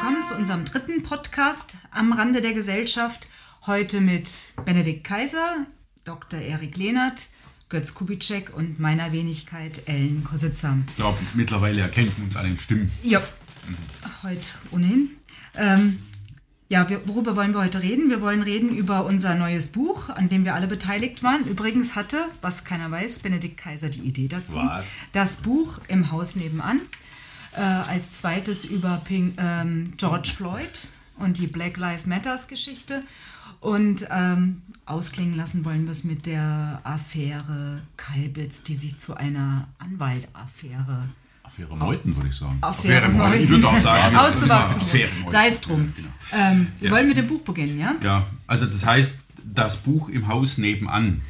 willkommen zu unserem dritten Podcast am Rande der Gesellschaft. Heute mit Benedikt Kaiser, Dr. Erik Lehnert, Götz Kubitschek und meiner Wenigkeit Ellen Kositzer. Ich glaube, mittlerweile erkennt uns an den Stimmen. Ja, mhm. heute ohnehin. Ähm, ja, wir, worüber wollen wir heute reden? Wir wollen reden über unser neues Buch, an dem wir alle beteiligt waren. Übrigens hatte, was keiner weiß, Benedikt Kaiser die Idee dazu. Was? Das Buch im Haus nebenan. Äh, als zweites über Pink, ähm, George Floyd und die Black Lives Matters Geschichte. Und ähm, ausklingen lassen wollen wir es mit der Affäre Kalbitz, die sich zu einer Anwaltaffäre Affäre Meuthen, würde ich sagen. Affäre, Affäre Meuthen, ich würde auch sagen. Auszuwachsen. Sei es drum. Genau. Ähm, wir ja. wollen mit dem Buch beginnen, ja? Ja, also das heißt, das Buch im Haus nebenan.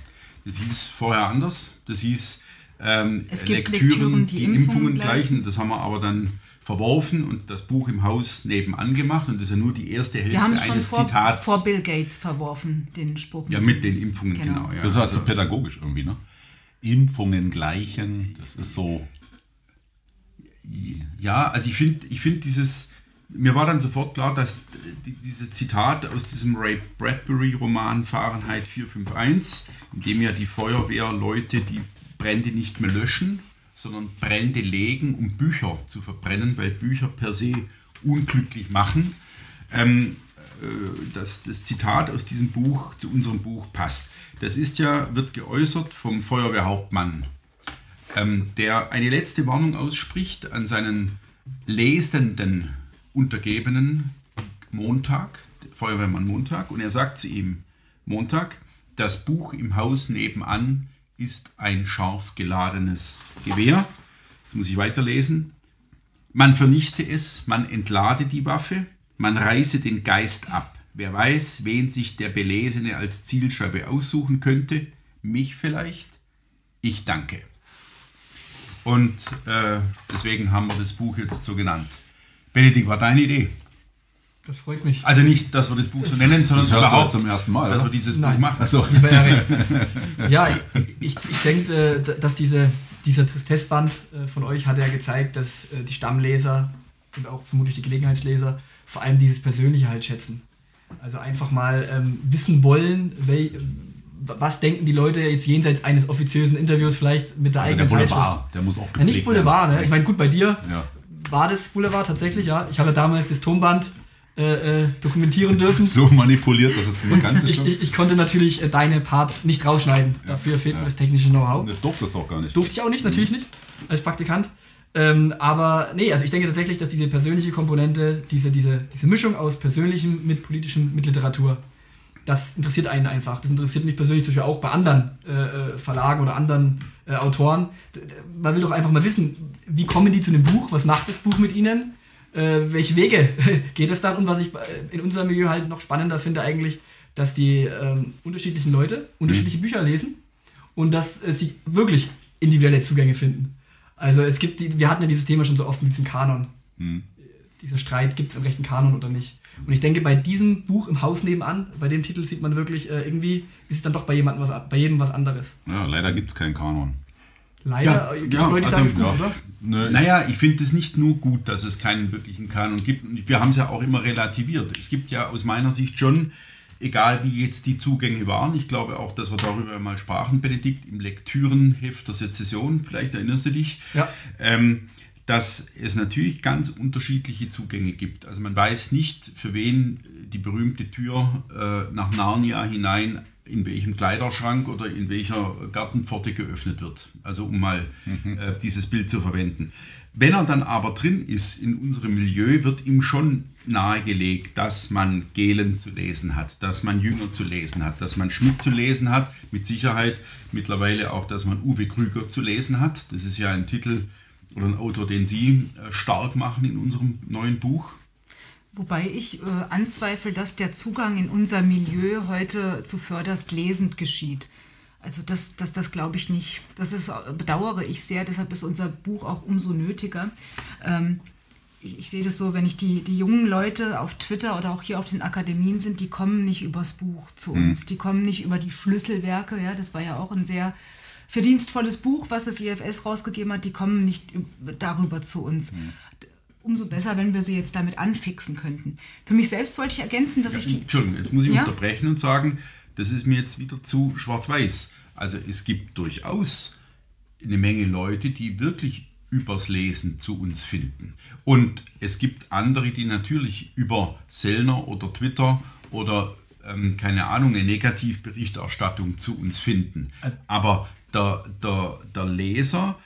Das hieß vorher anders. Das hieß ähm, es gibt Lektüren, Lektüren die, die Impfungen gleichen. Das haben wir aber dann verworfen und das Buch im Haus nebenan gemacht und das ist ja nur die erste Hälfte Wir eines schon vor, Zitats. vor Bill Gates verworfen, den Spruch. Ja, mit den Impfungen, genau. genau ja. Das ist also, also pädagogisch irgendwie, ne? Impfungen gleichen, das ist so ja, also ich finde ich find dieses, mir war dann sofort klar, dass dieses Zitat aus diesem Ray Bradbury-Roman Fahrenheit 451, in dem ja die Feuerwehrleute die Brände nicht mehr löschen, sondern Brände legen, um Bücher zu verbrennen, weil Bücher per se unglücklich machen, ähm, äh, dass das Zitat aus diesem Buch zu unserem Buch passt. Das ist ja, wird geäußert vom Feuerwehrhauptmann ähm, der eine letzte Warnung ausspricht an seinen lesenden Untergebenen Montag, Feuerwehrmann Montag, und er sagt zu ihm, Montag, das Buch im Haus nebenan ist ein scharf geladenes Gewehr. Jetzt muss ich weiterlesen. Man vernichte es, man entlade die Waffe, man reiße den Geist ab. Wer weiß, wen sich der Belesene als Zielscheibe aussuchen könnte. Mich vielleicht? Ich danke. Und äh, deswegen haben wir das Buch jetzt so genannt. Benedikt, war deine Idee? Das freut mich. Also nicht, dass wir das Buch so nennen, sondern das überhaupt zum ersten Mal, dass oder? wir dieses Nein. Buch machen. Achso. ja, ich, ich denke, äh, dass diese, dieser Tristessband äh, von euch hat ja gezeigt, dass äh, die Stammleser und auch vermutlich die Gelegenheitsleser vor allem dieses Persönliche halt schätzen. Also einfach mal ähm, wissen wollen, wel, was denken die Leute jetzt jenseits eines offiziösen Interviews vielleicht mit der also eigenen der Boulevard, Zeitschrift? Der muss auch ja, nicht Boulevard, ne? Ich meine, gut, bei dir ja. war das Boulevard tatsächlich, ja. Ich habe damals das Tonband äh, äh, dokumentieren dürfen. So manipuliert, dass es eine ganze ich, ich, ich, konnte natürlich äh, deine Parts nicht rausschneiden. Ja. Dafür fehlt mir das technische Know-how. Das durfte es auch gar nicht. Durfte ich auch nicht, natürlich mhm. nicht, als Praktikant. Ähm, aber nee, also ich denke tatsächlich, dass diese persönliche Komponente, diese, diese, diese Mischung aus Persönlichem mit Politischem, mit Literatur, das interessiert einen einfach. Das interessiert mich persönlich zum Beispiel auch bei anderen äh, äh, Verlagen oder anderen äh, Autoren. Man will doch einfach mal wissen, wie kommen die zu einem Buch, was macht das Buch mit ihnen, äh, welche Wege geht es dann und was ich in unserem Milieu halt noch spannender finde eigentlich, dass die ähm, unterschiedlichen Leute unterschiedliche mhm. Bücher lesen und dass äh, sie wirklich individuelle Zugänge finden. Also es gibt, die, wir hatten ja dieses Thema schon so oft mit diesem Kanon. Mhm. Dieser Streit, gibt es einen rechten Kanon oder nicht? Und ich denke, bei diesem Buch im Haus nebenan, bei dem Titel sieht man wirklich, äh, irgendwie ist es dann doch bei, jemandem was, bei jedem was anderes. Ja, leider gibt es keinen Kanon. Leider, ja, ja, Leute, die also, sagen gut, ja. oder? naja, ich finde es nicht nur gut, dass es keinen wirklichen Kanon gibt. Wir haben es ja auch immer relativiert. Es gibt ja aus meiner Sicht schon, egal wie jetzt die Zugänge waren, ich glaube auch, dass wir darüber mal sprachen, Benedikt, im Lektürenheft der Sezession, vielleicht erinnerst du dich. Ja. Ähm, dass es natürlich ganz unterschiedliche Zugänge gibt. Also man weiß nicht, für wen die berühmte Tür äh, nach Narnia hinein in welchem Kleiderschrank oder in welcher Gartenpforte geöffnet wird. Also um mal mhm. äh, dieses Bild zu verwenden. Wenn er dann aber drin ist in unserem Milieu, wird ihm schon nahegelegt, dass man Gehlen zu lesen hat, dass man Jünger zu lesen hat, dass man Schmidt zu lesen hat, mit Sicherheit mittlerweile auch, dass man Uwe Krüger zu lesen hat. Das ist ja ein Titel, oder ein Autor, den Sie äh, stark machen in unserem neuen Buch? Wobei ich äh, anzweifle, dass der Zugang in unser Milieu heute zuvörderst lesend geschieht. Also das, das, das glaube ich nicht. Das ist, äh, bedauere ich sehr, deshalb ist unser Buch auch umso nötiger. Ähm, ich, ich, sehe das so, wenn ich die, die jungen Leute auf Twitter oder auch hier auf den Akademien sind, die kommen nicht übers Buch zu mhm. uns. Die kommen nicht über die Schlüsselwerke. Ja, das war ja auch ein sehr verdienstvolles Buch, was das IFS rausgegeben hat, die kommen nicht darüber zu uns. Mhm. Umso besser, wenn wir sie jetzt damit anfixen könnten. Für mich selbst wollte ich ergänzen, dass ich die. Entschuldigung, jetzt muss ich Ja? unterbrechen und sagen, das ist mir jetzt wieder zu schwarz-weiß. Also es gibt durchaus eine Menge Leute, die wirklich übers Lesen zu uns finden. Und es gibt andere, die natürlich über Sellner oder Twitter oder ähm, keine Ahnung, eine Negativberichterstattung zu uns finden. Aber der, der, der Leser,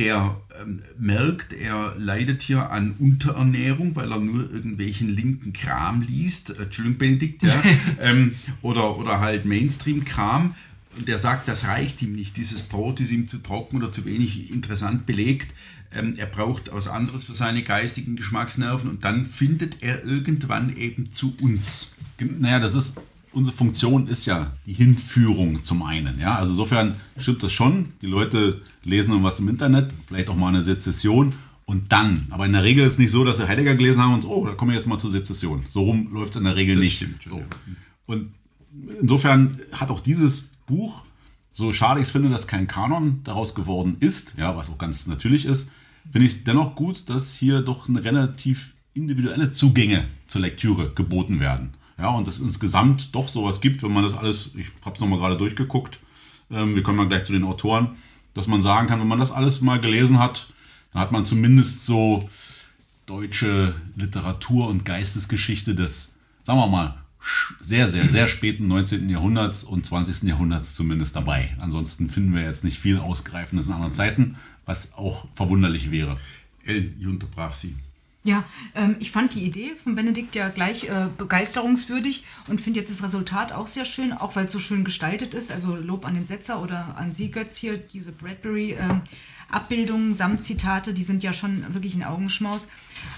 der ähm, merkt, er leidet hier an Unterernährung, weil er nur irgendwelchen linken Kram liest, äh, Entschuldigung Benedikt, ja, ähm, oder, oder halt Mainstream-Kram. Und der sagt, das reicht ihm nicht, dieses Brot ist ihm zu trocken oder zu wenig interessant belegt. Ähm, er braucht was anderes für seine geistigen Geschmacksnerven und dann findet er irgendwann eben zu uns. Naja, das ist, unsere Funktion ist ja die Hinführung zum einen. Ja? Also insofern stimmt das schon. Die Leute lesen irgendwas im Internet, vielleicht auch mal eine Sezession und dann. Aber in der Regel ist es nicht so, dass sie Heidegger gelesen haben und so, oh, da kommen wir jetzt mal zur Sezession. So rum läuft es in der Regel Das nicht. stimmt, so. Und insofern hat auch dieses Buch, so schade ich es finde, dass kein Kanon daraus geworden ist, ja, was auch ganz natürlich ist, finde ich es dennoch gut, dass hier doch eine relativ individuelle Zugänge zur Lektüre geboten werden. Ja, und es insgesamt doch sowas gibt, wenn man das alles, ich habe es nochmal gerade durchgeguckt, ähm, wir kommen mal gleich zu den Autoren, dass man sagen kann, wenn man das alles mal gelesen hat, dann hat man zumindest so deutsche Literatur und Geistesgeschichte des, sagen wir mal, sehr, sehr, sehr späten 19. Jahrhunderts und 20. Jahrhunderts zumindest dabei. Ansonsten finden wir jetzt nicht viel Ausgreifendes in anderen Zeiten, was auch verwunderlich wäre. Ellen, ich unterbrach sie. Ja, ähm, ich fand die Idee von Benedikt ja gleich äh, begeisterungswürdig und finde jetzt das Resultat auch sehr schön, auch weil es so schön gestaltet ist. Also Lob an den Setzer oder an Sie, Götz, hier, diese Bradbury-Abbildungen samt Zitate, die sind ja schon wirklich ein Augenschmaus.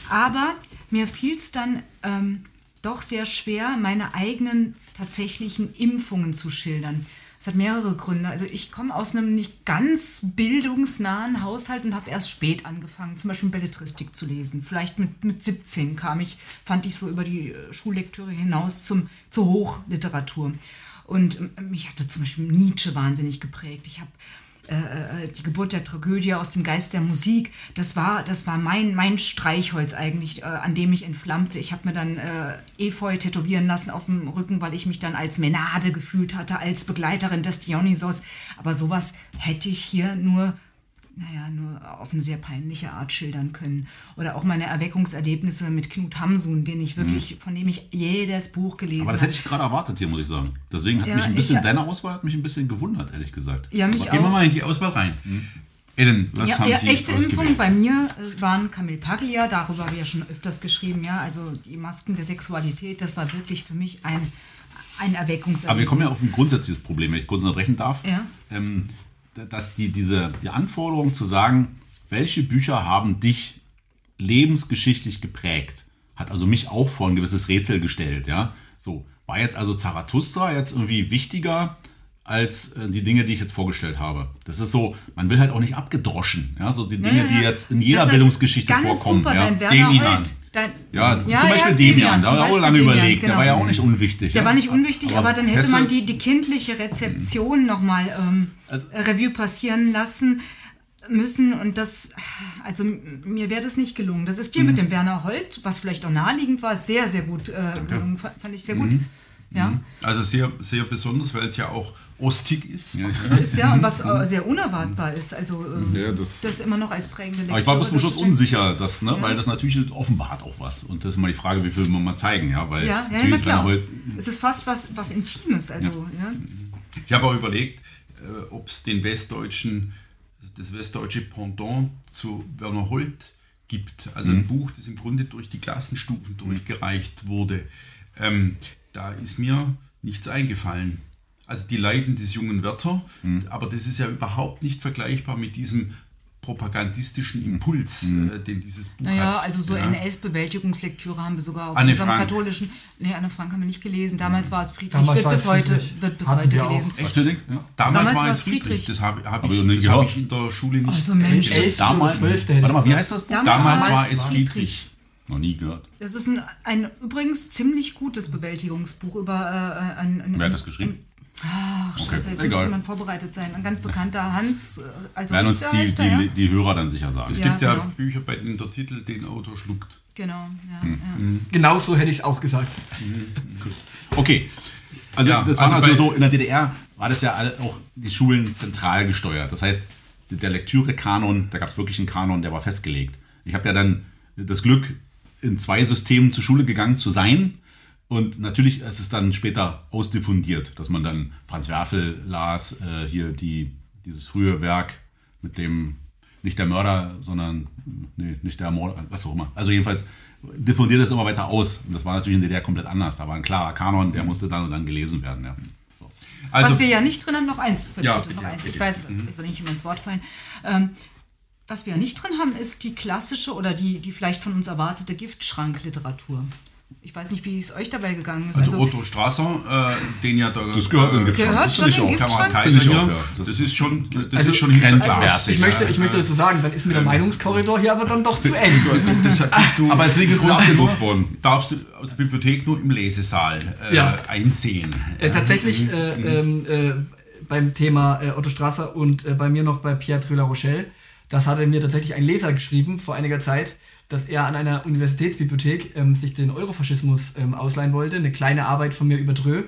Aber mir fiel es dann ähm, doch sehr schwer, meine eigenen tatsächlichen Impfungen zu schildern. Es hat mehrere Gründe. Also ich komme aus einem nicht ganz bildungsnahen Haushalt und habe erst spät angefangen, zum Beispiel Belletristik zu lesen. Vielleicht mit, mit 17 kam ich, fand ich so über die äh, Schullektüre hinaus zum, zur Hochliteratur. Und ähm, mich hatte zum Beispiel Nietzsche wahnsinnig geprägt. Ich habe äh, die Geburt der Tragödie aus dem Geist der Musik, das war, das war mein, mein Streichholz eigentlich, äh, an dem ich entflammte. Ich habe mir dann äh, Efeu tätowieren lassen auf dem Rücken, weil ich mich dann als Menade gefühlt hatte, als Begleiterin des Dionysos. Aber sowas hätte ich hier nur, naja, nur auf eine sehr peinliche Art schildern können. Oder auch meine Erweckungserlebnisse mit Knut Hamsun, den ich wirklich, von dem ich jedes Buch gelesen Mhm. Aber das habe. hätte ich gerade erwartet hier, muss ich sagen. Deswegen hat Ja, mich ein bisschen, ich- deine Auswahl hat mich ein bisschen gewundert, ehrlich gesagt. Ja, mich Aber gehen wir auch. mal in die Auswahl rein. Ellen, was Ja, haben ja Sie echte? Impfung bei mir äh, waren Camille Paglia, darüber habe ich ja schon öfters geschrieben, ja, also die Masken der Sexualität, das war wirklich für mich ein, ein Erweckungserlebnis. Aber wir kommen ja auf ein grundsätzliches Problem, wenn ich kurz unterbrechen darf. Ja. Ähm, dass die, diese, die Anforderung zu sagen, welche Bücher haben dich lebensgeschichtlich geprägt, hat also mich auch vor ein gewisses Rätsel gestellt. Ja? So, war jetzt also Zarathustra jetzt irgendwie wichtiger als äh, die Dinge, die ich jetzt vorgestellt habe. Das ist so, man will halt auch nicht abgedroschen. Ja? So die Dinge, Ja, ja, die jetzt in jeder Das ist Bildungsgeschichte vorkommen. Super, ja? Demian. Dein, Ja, Ja, zum Beispiel Demian, Demian, da haben wir auch lange Demian, überlegt. Der genau. war ja auch nicht unwichtig. Der war nicht unwichtig, aber, dann hätte Hesse- man die, die kindliche Rezeption nochmal ähm, Also- Revue passieren lassen müssen und das, also mir wäre das nicht gelungen. Das ist dir Mhm. mit dem Werner Holt, was vielleicht auch naheliegend war, sehr, sehr gut äh, gelungen, fa- fand ich sehr gut. Mhm. Ja. Also sehr, sehr besonders, weil es ja auch ostig ist. ist, ja, und was äh, sehr unerwartbar ist. Also ähm, Ja, das- das, immer noch als prägende Aber ich war bis zum Schluss unsicher, dass, ne, weil das natürlich offenbart auch was. Und das ist mal die Frage, wie viel man mal zeigen, ja, weil Ja, ja, natürlich klar. Holt Es ist fast was, was Intimes. Also, ja. Ich habe auch überlegt, äh, ob es den westdeutschen, das westdeutsche Pendant zu Werner Holt gibt. Also ein Buch, das im Grunde durch die Klassenstufen durchgereicht wurde. Ähm, da ist mir nichts eingefallen. Also die Leiden des jungen Werther, aber das ist ja überhaupt nicht vergleichbar mit diesem propagandistischen Impuls, äh, den dieses Buch Naja, hat. also so ja. NS-Bewältigungslektüre haben wir sogar auf Anne unserem Frank. katholischen. Nee, Anne Frank haben wir nicht gelesen. Damals war es Friedrich, Damals wird war bis es heute, Friedrich. wird bis Hatten heute gelesen. Ding? Ja. Damals, Damals war war es Friedrich. Friedrich. Das habe hab ich das hab ich in der Schule nicht. Also Mensch, das- Damals, warte mal, wie heißt das? Buch? Damals Damals war es Friedrich. Friedrich. Noch nie gehört. Das ist ein, ein übrigens ziemlich gutes Bewältigungsbuch über äh, ein, ein, Wer hat das geschrieben? Ach, scheiße, Okay, jetzt egal. müsste man vorbereitet sein. Ein ganz bekannter Hans, äh, also Werden uns die, heißt er, die, ja? die Hörer dann sicher sagen. Es Ja, gibt ja genau. Bücher, bei denen der Titel den Autor schluckt. Genau, ja, Hm. ja. Genau so hätte ich es auch gesagt. Okay. Also Ja, das war also natürlich bei- so, in der DDR war das ja auch die Schulen zentral gesteuert. Das heißt, der Lektüre-Kanon, da gab es wirklich einen Kanon, der war festgelegt. Ich habe ja dann das Glück, in zwei Systemen zur Schule gegangen zu sein. Und natürlich ist es dann später ausdiffundiert, dass man dann Franz Werfel las, äh, hier die, dieses frühe Werk mit dem, nicht der Mörder, sondern, nee, nicht der Mörder, was auch immer. Also jedenfalls diffundiert es immer weiter aus. Und das war natürlich in der DDR komplett anders. Da war ein klarer Kanon, der musste dann und dann gelesen werden. Ja. So. Also, was wir ja nicht drin haben, noch eins. Ja, bitte, noch bitte, eins. Ich weiß, das ich soll nicht immer ins Wort fallen. Ähm, was wir ja nicht drin haben, ist die klassische oder die, die vielleicht von uns erwartete Giftschrankliteratur. Ich weiß nicht, wie es euch dabei gegangen ist. also Otto Strasser, äh, den ja der Das gehört in Giftschrank. Gehört das schon in auch. Kamerad Giftschrank? Kaiser Finde ich hier, auch, ja. das, Das ist schon, das Also ist schon grenzwertig. hinterklassig. Ich möchte, ich möchte dazu sagen, dann ist mir der Meinungskorridor hier aber dann doch zu eng. Aber deswegen ist es abgedruckt worden. darfst du aus der Bibliothek nur im Lesesaal äh, Ja. einsehen. Äh, tatsächlich äh, ähm, äh, beim Thema äh, Otto Strasser und äh, bei mir noch bei Pierre Trüller Rochelle, das hatte mir tatsächlich ein Leser geschrieben vor einiger Zeit, dass er an einer Universitätsbibliothek ähm, sich den Eurofaschismus ähm, ausleihen wollte, eine kleine Arbeit von mir über Drö.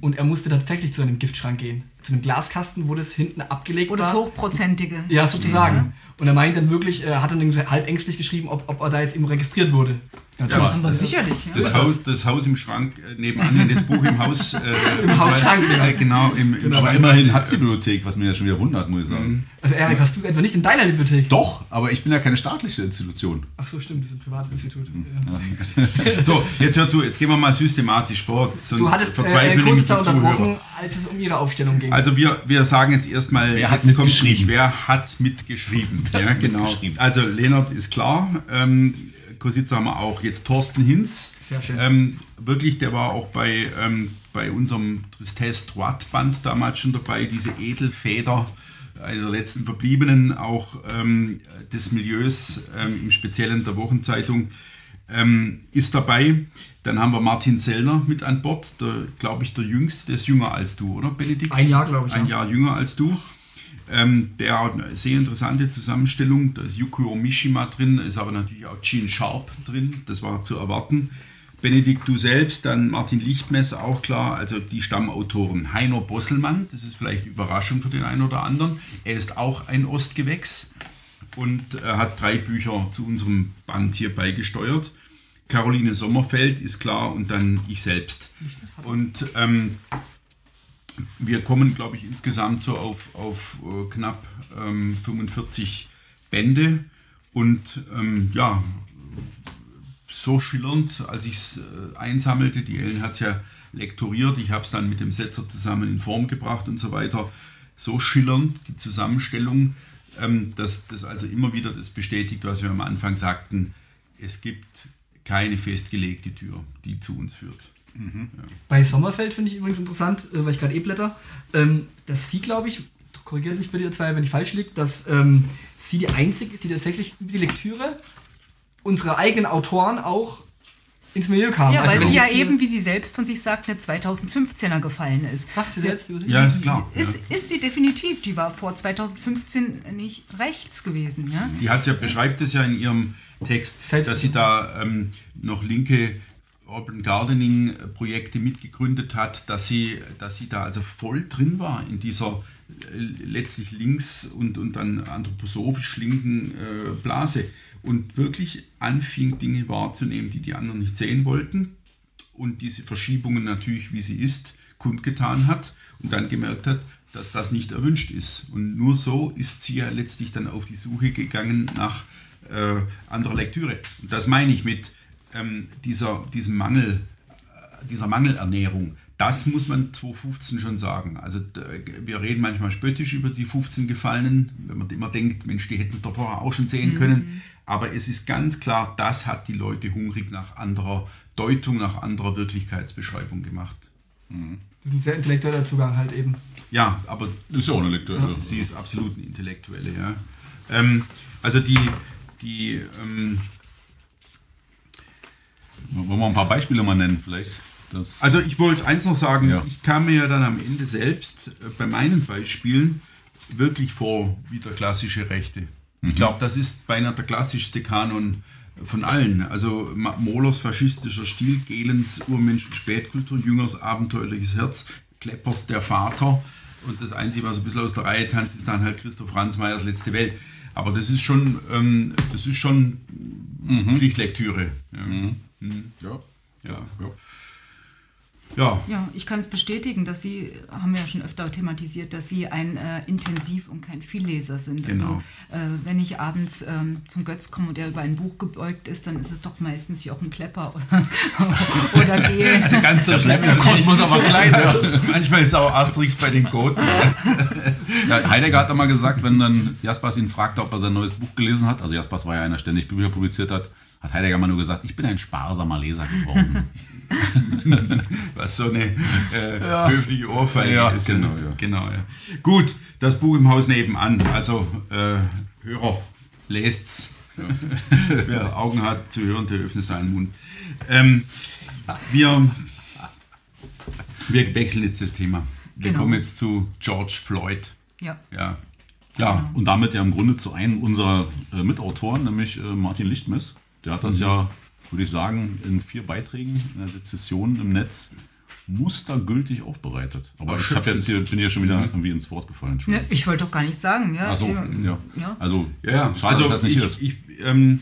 Und er musste tatsächlich zu einem Giftschrank gehen. Zu einem Glaskasten, wo das hinten abgelegt Wo war. das Hochprozentige. Ja, sozusagen. Und er meint dann wirklich, äh, hat dann halb ängstlich geschrieben, ob, ob er da jetzt eben registriert wurde. Natürlich. Ja, Aber sicherlich. Ja. Das Haus, das Haus im Schrank äh, nebenan, das Buch im Haus. Äh, Im Hausschrank, ja. Äh, genau, im, im Schrank. immerhin hat die Bibliothek, was mir ja schon wieder wundert, muss ich sagen. Also Erik, hast du etwa nicht in deiner Bibliothek? Doch, aber ich bin ja keine staatliche Institution. Ach so, stimmt, das ist ein privates Institut. Ja. So, jetzt hör zu, jetzt gehen wir mal systematisch vor, sonst Du hattest äh, verzweifeln kurz die unterbrochen, Zuhörer. als es um ihre Aufstellung ging. Also wir, wir sagen jetzt erstmal, Wer hat jetzt kommt mitgeschrieben? wer hat mitgeschrieben? Ja, genau. mitgeschrieben? Also Leonard ist klar, ähm, Kositza haben wir auch jetzt Thorsten Hinz. Sehr schön. Ähm, wirklich, der war auch bei, ähm, bei unserem Tristesse Droite Band damals schon dabei, diese Edelfeder, einer der letzten Verbliebenen auch ähm, des Milieus, ähm, im Speziellen der Wochenzeitung, ähm, ist dabei. Dann haben wir Martin Sellner mit an Bord, der, glaube ich, der Jüngste, der ist jünger als du, oder Benedikt? Ein Jahr, glaube ich, Ein ja. Jahr jünger als du. Ähm, der hat eine sehr interessante Zusammenstellung. Da ist Yukio Mishima drin, ist aber natürlich auch Gene Sharp drin. Das war zu erwarten. Benedikt, du selbst, dann Martin Lichtmess, auch klar. Also die Stammautoren. Heino Bosselmann, das ist vielleicht Überraschung für den einen oder anderen. Er ist auch ein Ostgewächs und er hat drei Bücher zu unserem Band hier beigesteuert. Caroline Sommerfeld ist klar und dann ich selbst. Und ähm, wir kommen, glaube ich, insgesamt so auf, auf äh, knapp ähm, 45 Bände. Und ähm, ja, so schillernd, als ich es äh, einsammelte, die Ellen hat es ja lektoriert, ich habe es dann mit dem Setzer zusammen in Form gebracht und so weiter. So schillernd die Zusammenstellung, ähm, dass das also immer wieder das bestätigt, was wir am Anfang sagten. Es gibt keine festgelegte Tür, die zu uns führt. Bei Sommerfeld finde ich übrigens interessant, äh, weil ich gerade eh blätter, ähm, dass sie, glaube ich, korrigiert mich bitte ihr zwei, wenn ich falsch liege, dass ähm, sie die Einzige ist, die tatsächlich über die Lektüre unserer eigenen Autoren auch ins Milieu kam. Ja, Also weil wenn sie ja eben, wie sie selbst von sich sagt, eine 2015er gefallen ist. Sagt sie selbst über sich? Ja, ist klar. Ist, ist sie definitiv. Die war vor 2015 nicht rechts gewesen. Ja? Die hat ja, beschreibt es ja in ihrem Text, Selbst- dass sie da ähm, noch linke Urban Gardening Projekte mitgegründet hat, dass sie, dass sie da also voll drin war in dieser äh, letztlich links und, und dann anthroposophisch linken äh, Blase und wirklich anfing, Dinge wahrzunehmen, die die anderen nicht sehen wollten und diese Verschiebungen natürlich, wie sie ist, kundgetan hat und dann gemerkt hat, dass das nicht erwünscht ist. Und nur so ist sie ja letztlich dann auf die Suche gegangen nach äh, anderer Lektüre. Und das meine ich mit ähm, dieser, diesem Mangel, äh, dieser Mangelernährung. Das muss man 2015 schon sagen. Also wir reden manchmal spöttisch über die 15 Gefallenen, wenn man immer denkt, Mensch, die hätten es doch vorher auch schon sehen können. Aber es ist ganz klar, das hat die Leute hungrig nach anderer Deutung, nach anderer Wirklichkeitsbeschreibung gemacht. Das ist ein sehr intellektueller Zugang halt eben. Ja, aber Ist ja auch eine Lektüre. sie ist absolut eine Intellektuelle, ja. Ähm, also die, die ähm, Wollen wir ein paar Beispiele mal nennen, vielleicht? Das Also ich wollte eins noch sagen, Ja. ich kam mir ja dann am Ende selbst äh, bei meinen Beispielen wirklich vor wie der klassische Rechte. Ich glaube, das ist beinahe der klassischste Kanon von allen. Also Mohlers faschistischer Stil, Gehlens Urmenschen Spätkultur, Jüngers abenteuerliches Herz, Kleppers der Vater und das Einzige, was ein bisschen aus der Reihe tanzt, ist dann halt Christoph Franzmeyers Letzte Welt. Aber das ist schon, ähm, das ist schon Pflichtlektüre. Ja. ja. Ja. Ja. Ja, ich kann es bestätigen, dass Sie, haben wir ja schon öfter thematisiert, dass Sie ein äh, Intensiv- und kein Vielleser sind. Genau. Also äh, wenn ich abends ähm, zum Götz komme und der über ein Buch gebeugt ist, dann ist es doch meistens Jochen Klepper oder, oder Gehl. Also ganz so schlimm ist Kosmos aber klein. Ja. Manchmal ist auch Asterix bei den Goten. Ja, Heidegger hat einmal gesagt, wenn dann Jaspers ihn fragte, ob er sein neues Buch gelesen hat, also Jaspers war ja einer, der ständig Bücher publiziert hat, hat Heidegger mal nur gesagt, ich bin ein sparsamer Leser geworden. Was so eine äh, höfliche Ohrfeige Ja, ist. genau, ja. ja. genau ja. Gut, das Buch im Haus nebenan. Also äh, Hörer, lest's. Wer Augen hat zu hören, der öffne seinen Mund. Ähm, wir, wir wechseln jetzt das Thema. Wir Genau. kommen jetzt zu George Floyd. Ja. Ja. Ja, und damit ja im Grunde zu einem unserer äh, Mitautoren, nämlich äh, Martin Lichtmess. Der hat das ja, würde ich sagen, in vier Beiträgen in der Sezession im Netz mustergültig aufbereitet. Aber ich habe jetzt hier, bin hier schon wieder irgendwie ins Wort gefallen. Ne, ich wollte doch gar nicht sagen. Ja, Achso, ja. ja. Ja. Also, Ja, schade, also dass das nicht ich, hier ist. ich, ähm,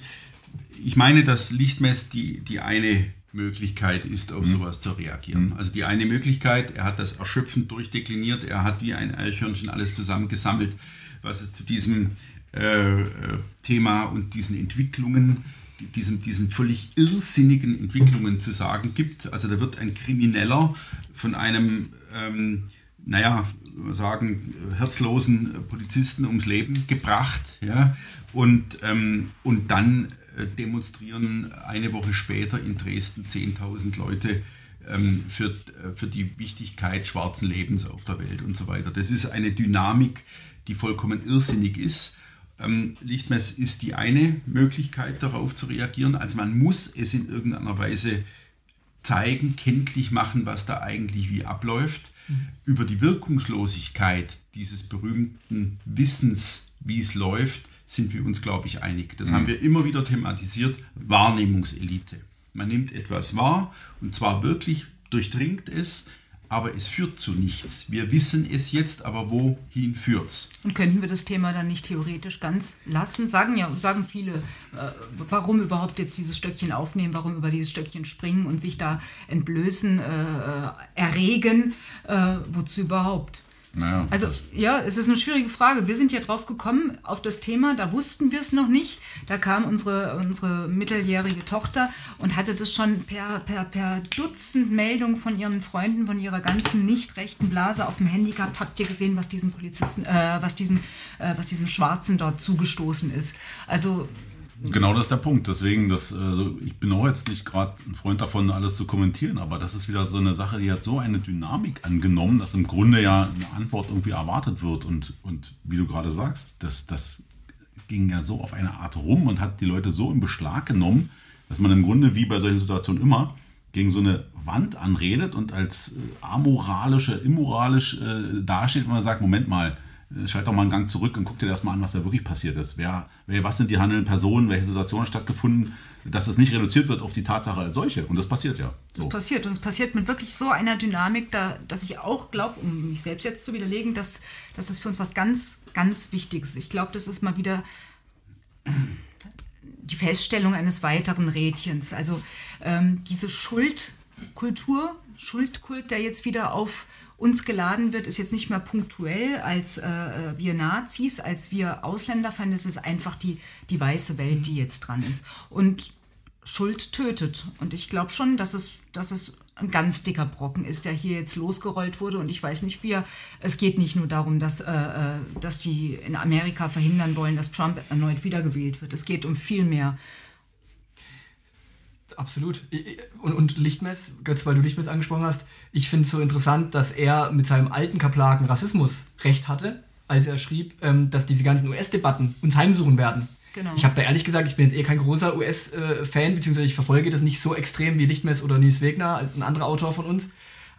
ich meine, dass Lichtmess die, die eine Möglichkeit ist, Mhm. auf sowas zu reagieren. Also die eine Möglichkeit, er hat das erschöpfend durchdekliniert, er hat wie ein Eichhörnchen alles zusammengesammelt, was es zu diesem äh, äh, Thema und diesen Entwicklungen, die- diesen, diesen völlig irrsinnigen Entwicklungen zu sagen gibt. Also da wird ein Krimineller von einem, ähm, naja, sagen, herzlosen Polizisten ums Leben gebracht. Ja? Und, ähm, und dann äh, demonstrieren eine Woche später in Dresden 10.000 Leute ähm, für, äh, für die Wichtigkeit schwarzen Lebens auf der Welt und so weiter. Das ist eine Dynamik, die vollkommen irrsinnig ist. Ähm, Lichtmess ist die eine Möglichkeit, darauf zu reagieren. Also man muss es in irgendeiner Weise zeigen, kenntlich machen, was da eigentlich wie abläuft. Über die Wirkungslosigkeit dieses berühmten Wissens, wie es läuft, sind wir uns, glaube ich, einig. Das haben wir immer wieder thematisiert. Wahrnehmungselite. Man nimmt etwas wahr und zwar wirklich durchdringt es, aber es führt zu nichts. Wir wissen es jetzt, aber wohin führt's? Und könnten wir das Thema dann nicht theoretisch ganz lassen? Sagen ja, sagen viele, äh, warum überhaupt jetzt dieses Stöckchen aufnehmen, warum über dieses Stöckchen springen und sich da entblößen, äh, äh, erregen, äh, wozu überhaupt? Naja, Also ja, es ist eine schwierige Frage. Wir sind ja drauf gekommen auf das Thema, da wussten wir es noch nicht. Da kam unsere, unsere mitteljährige Tochter und hatte das schon per, per, per Dutzend Meldungen von ihren Freunden, von ihrer ganzen nicht rechten Blase auf dem Handy gehabt. Habt ihr gesehen, was diesem Polizisten, äh, was diesem, äh, was diesem Schwarzen dort zugestoßen ist? Also Genau das ist der Punkt. Deswegen, das, also ich bin auch jetzt nicht gerade ein Freund davon, alles zu kommentieren, aber das ist wieder so eine Sache, die hat so eine Dynamik angenommen, dass im Grunde ja eine Antwort irgendwie erwartet wird. Und, und wie du gerade sagst, das, das ging ja so auf eine Art rum und hat die Leute so in Beschlag genommen, dass man im Grunde, wie bei solchen Situationen immer, gegen so eine Wand anredet und als äh, amoralisch, äh, immoralisch äh, dasteht und man sagt, Moment mal, schalt doch mal einen Gang zurück und guck dir erstmal an, was da wirklich passiert ist. Wer, wer, was sind die handelnden Personen, welche Situationen stattgefunden, dass das nicht reduziert wird auf die Tatsache als solche. Und das passiert ja. So. Das passiert und es passiert mit wirklich so einer Dynamik, da, dass ich auch glaube, um mich selbst jetzt zu widerlegen, dass, dass das für uns was ganz, ganz Wichtiges ist. Ich glaube, das ist mal wieder die Feststellung eines weiteren Rädchens. Also ähm, diese Schuldkultur, Schuldkult, der jetzt wieder auf uns geladen wird, ist jetzt nicht mehr punktuell als äh, wir Nazis, als wir Ausländerfeinde, es ist einfach die, die weiße Welt, die jetzt dran ist. Und Schuld tötet. Und ich glaube schon, dass es, dass es ein ganz dicker Brocken ist, der hier jetzt losgerollt wurde. Und ich weiß nicht, wie er. Es geht nicht nur darum, dass, äh, äh, dass die in Amerika verhindern wollen, dass Trump erneut wiedergewählt wird. Es geht um viel mehr. Absolut. Und, und Lichtmess, Götz, weil du Lichtmess angesprochen hast, ich finde es so interessant, dass er mit seinem alten Kaplaken Rassismus recht hatte, als er schrieb, ähm, dass diese ganzen US-Debatten uns heimsuchen werden. Genau. Ich habe da ehrlich gesagt, ich bin jetzt eh kein großer US-Fan, beziehungsweise ich verfolge das nicht so extrem wie Lichtmess oder Nils Wegner, ein anderer Autor von uns.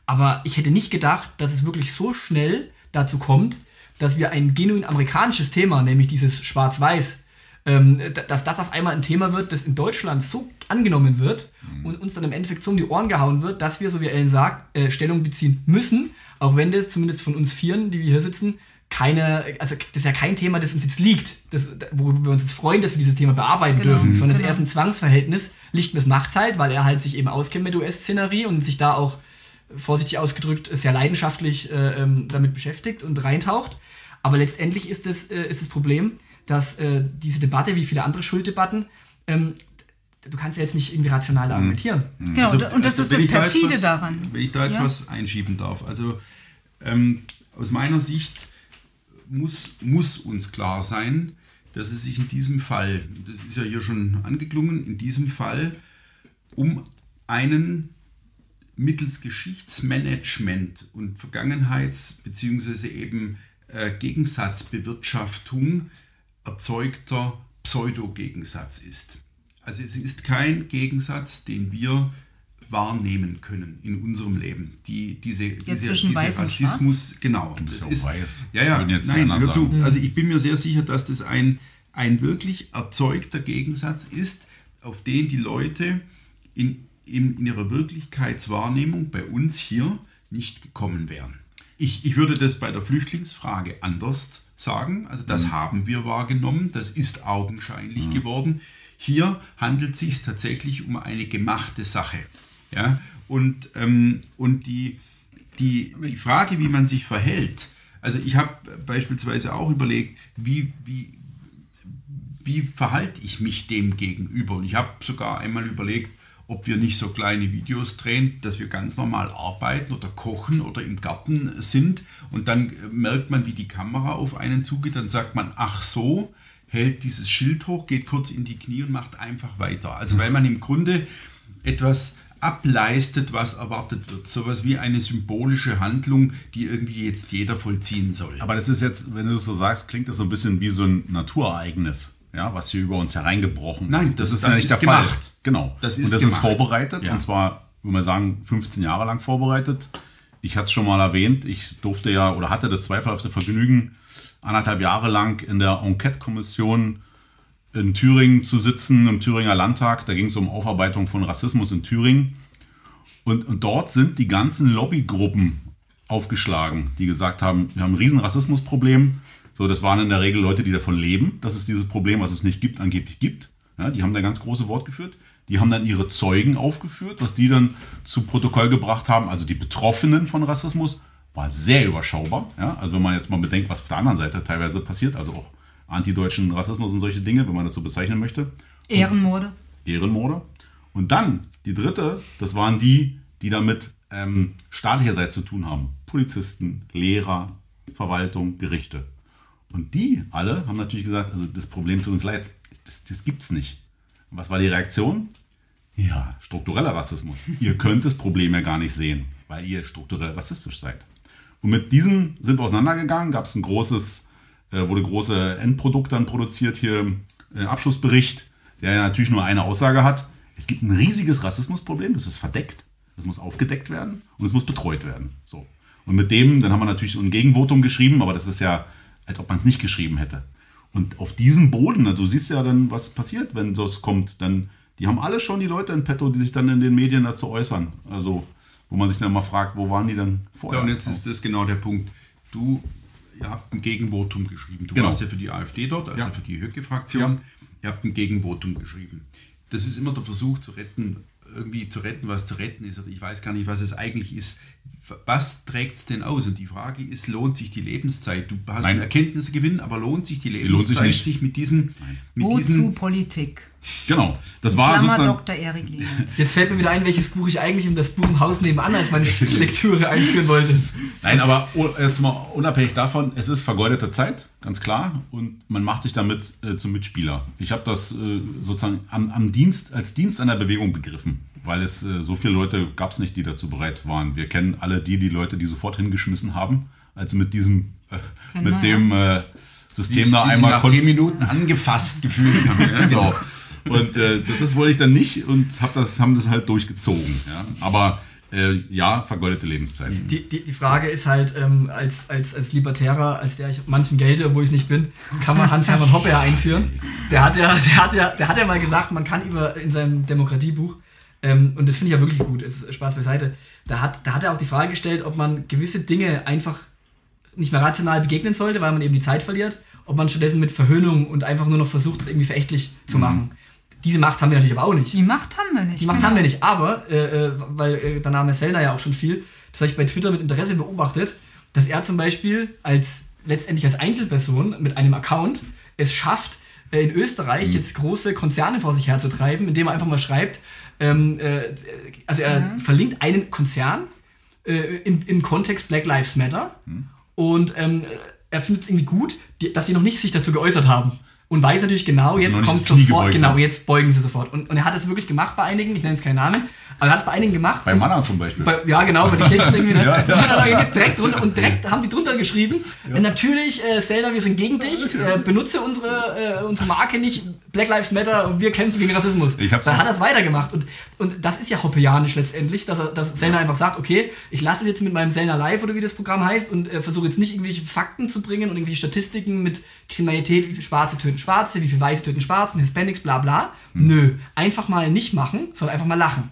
Aber ich hätte nicht gedacht, dass es wirklich so schnell dazu kommt, dass wir ein genuin amerikanisches Thema, nämlich dieses Schwarz-Weiß, ähm, dass das auf einmal ein Thema wird, das in Deutschland so angenommen wird und uns dann im Endeffekt so um die Ohren gehauen wird, dass wir, so wie Ellen sagt, äh, Stellung beziehen müssen, auch wenn das zumindest von uns Vieren, die wir hier sitzen, keine, also das ist ja kein Thema, das uns jetzt liegt, das, worüber wir uns jetzt freuen, dass wir dieses Thema bearbeiten Genau, dürfen, sondern es ist genau. erst ein Zwangsverhältnis. Lichtmes macht's halt, weil er halt sich eben auskennt mit US-Szenerie und sich da auch vorsichtig ausgedrückt, sehr leidenschaftlich äh, ähm, damit beschäftigt und reintaucht. Aber letztendlich ist das, äh, ist das Problem, dass äh, diese Debatte, wie viele andere Schulddebatten, ähm, du kannst ja jetzt nicht irgendwie rational argumentieren. Genau, Also, und das also ist das ich da Perfide was, daran. Wenn ich da jetzt Ja? was einschieben darf. Also ähm, aus meiner Sicht muss, muss uns klar sein, dass es sich in diesem Fall, das ist ja hier schon angeklungen, in diesem Fall um einen mittels Geschichtsmanagement und Vergangenheits- bzw. eben äh, Gegensatzbewirtschaftung erzeugter Pseudogegensatz ist. Also es ist kein Gegensatz, den wir wahrnehmen können in unserem Leben. Die, diese, diese, zwischen diese Weiß und Rassismus, genau. bist Das ja ist, weiß. ja, ja, die nein, hör zu. sagen. Also ich bin mir sehr sicher, dass das ein, ein wirklich erzeugter Gegensatz ist, auf den die Leute in, in, in ihrer Wirklichkeitswahrnehmung bei uns hier nicht gekommen wären. Ich, ich würde das bei der Flüchtlingsfrage anders sagen. Also das haben wir wahrgenommen, das ist augenscheinlich geworden. Hier handelt es sich tatsächlich um eine gemachte Sache. Ja? Und, ähm, und die, die, die Frage, wie man sich verhält, also ich habe beispielsweise auch überlegt, wie, wie, wie verhalte ich mich dem gegenüber? Und ich habe sogar einmal überlegt, ob wir nicht so kleine Videos drehen, dass wir ganz normal arbeiten oder kochen oder im Garten sind und dann äh, merkt man, wie die Kamera auf einen zugeht, dann sagt man, ach so, hält dieses Schild hoch, geht kurz in die Knie und macht einfach weiter. Also weil man im Grunde etwas ableistet, was erwartet wird. Sowas wie eine symbolische Handlung, die irgendwie jetzt jeder vollziehen soll. Aber das ist jetzt, wenn du das so sagst, klingt das so ein bisschen wie so ein Naturereignis, ja, was hier über uns hereingebrochen Nein, ist. das- ist das ja nicht ist der gemacht. Fall. Genau. Das und ist das ist gemacht. vorbereitet Ja. und zwar, würde man sagen, 15 Jahre lang vorbereitet. Ich hatte es schon mal erwähnt, ich durfte ja oder hatte das zweifelhafte Vergnügen, anderthalb Jahre lang in der Enquete-Kommission in Thüringen zu sitzen, im Thüringer Landtag. Da ging es um Aufarbeitung von Rassismus in Thüringen. Und, und dort sind die ganzen Lobbygruppen aufgeschlagen, die gesagt haben, wir haben ein riesen Rassismusproblem. So, das waren in der Regel Leute, die davon leben, dass es dieses Problem, was es nicht gibt, angeblich gibt. Ja, die haben da ganz große Wort geführt. Die haben dann ihre Zeugen aufgeführt, was die dann zu Protokoll gebracht haben. Also die Betroffenen von Rassismus war sehr überschaubar. Ja, also wenn man jetzt mal bedenkt, was auf der anderen Seite teilweise passiert, also auch antideutschen Rassismus und solche Dinge, wenn man das so bezeichnen möchte. Ehrenmorde. Ehrenmorde. Und dann die dritte, das waren die, die damit ähm, staatlicherseits zu tun haben. Polizisten, Lehrer, Verwaltung, Gerichte. Und die alle haben natürlich gesagt, also das Problem tut uns leid, das, das gibt's nicht. Und was war die Reaktion? Ja, struktureller Rassismus. Ihr könnt das Problem ja gar nicht sehen, weil ihr strukturell rassistisch seid. Und mit diesem sind wir auseinandergegangen, gab es ein großes, äh, wurde große Endprodukt dann produziert hier, äh, Abschlussbericht, der ja natürlich nur eine Aussage hat. Es gibt ein riesiges Rassismusproblem, das ist verdeckt, das muss aufgedeckt werden und es muss betreut werden. So. Und mit dem, dann haben wir natürlich ein Gegenvotum geschrieben, aber das ist ja, als ob man es nicht geschrieben hätte. Und auf diesem Boden, na, du siehst ja dann, was passiert, wenn das kommt, dann, die haben alle schon die Leute in petto, die sich dann in den Medien dazu äußern. Also, wo man sich dann mal fragt, wo waren die denn So, vorher? und jetzt ist das genau der Punkt. Du, ihr habt ein Gegenvotum geschrieben. Du Genau. warst ja für die AfD dort, also Ja. für die Höcke-Fraktion. Ihr habt ein Gegenvotum geschrieben. Das ist immer der Versuch zu retten, irgendwie zu retten, was zu retten ist. Ich weiß gar nicht, was es eigentlich ist. Was trägt es denn aus? Und die Frage ist, lohnt sich die Lebenszeit? Du hast Nein. einen Erkenntnisgewinn, aber lohnt sich die lohnt Lebenszeit, sich nicht. sich mit diesen, mit Wozu diesen Politik? Genau, das war Klammer sozusagen. Dr. Erik. Jetzt fällt mir wieder ein, welches Buch ich eigentlich in das Buch im Haus nebenan als meine Lektüre einführen wollte. Nein, aber erstmal unabhängig davon, es ist vergeudete Zeit, ganz klar, und man macht sich damit äh, zum Mitspieler. Ich habe das äh, sozusagen am, am Dienst, als Dienst einer Bewegung begriffen, weil es äh, so viele Leute gab es nicht, die dazu bereit waren. Wir kennen alle die, die Leute, die sofort hingeschmissen haben, als mit diesem, äh, mit dem, äh, System die, da die einmal nach zehn Minuten angefasst gefühlt haben. Ja, genau. Und äh, das, das wollte ich dann nicht und hab das, haben das halt durchgezogen. Ja? Aber äh, ja, vergeudete Lebenszeit. Die, die, die Frage ist halt, ähm, als, als, als Libertärer, als der ich manchen gelte, obwohl ich es nicht bin, kann man Hans-Hermann Hoppe ja einführen. Der hat ja, der, hat ja, der hat ja mal gesagt, man kann über in seinem Demokratiebuch, ähm, und das finde ich ja wirklich gut, ist Spaß beiseite, da hat, da hat er auch die Frage gestellt, ob man gewisse Dinge einfach nicht mehr rational begegnen sollte, weil man eben die Zeit verliert, ob man stattdessen mit Verhöhnung und einfach nur noch versucht, das irgendwie verächtlich zu machen. Diese Macht haben wir natürlich aber auch nicht. Die Macht haben wir nicht. Die Macht genau. haben wir nicht, aber, äh, äh, weil äh, der Name Sellner ja auch schon viel, das habe ich bei Twitter mit Interesse beobachtet, dass er zum Beispiel als letztendlich als Einzelperson mit einem Account es schafft, äh, in Österreich jetzt große Konzerne vor sich herzutreiben, indem er einfach mal schreibt, ähm, äh, also er verlinkt einen Konzern äh, im, im Kontext Black Lives Matter. Und ähm, er findet es irgendwie gut, die, dass sie noch nicht sich dazu geäußert haben. Und weiß natürlich genau, sie jetzt kommt sofort, genau, jetzt beugen sie sofort. Und, und er hat es wirklich gemacht bei einigen, ich nenne jetzt keinen Namen, aber er hat es bei einigen gemacht. Bei Mana zum Beispiel. bei, ja, genau, bei den Keksen irgendwie. Ne? Ja, ja. Und dann direkt drunter und direkt haben die drunter geschrieben, äh, natürlich, äh, Zelda, wir sind gegen dich, äh, benutze unsere, äh, unsere Marke nicht, Black Lives Matter und wir kämpfen gegen Rassismus. Ich hab's dann auch- hat er es weitergemacht und, und das ist ja hoppeanisch letztendlich, dass, er, dass Zelda einfach sagt, okay, ich lasse jetzt mit meinem Zelda Live oder wie das Programm heißt und äh, versuche jetzt nicht irgendwelche Fakten zu bringen und irgendwelche Statistiken mit Kriminalität, wie viele Schwarze töten Schwarze, wie viele Weiße töten Schwarzen, Hispanics, bla bla. Hm. Nö, einfach mal nicht machen, sondern einfach mal lachen.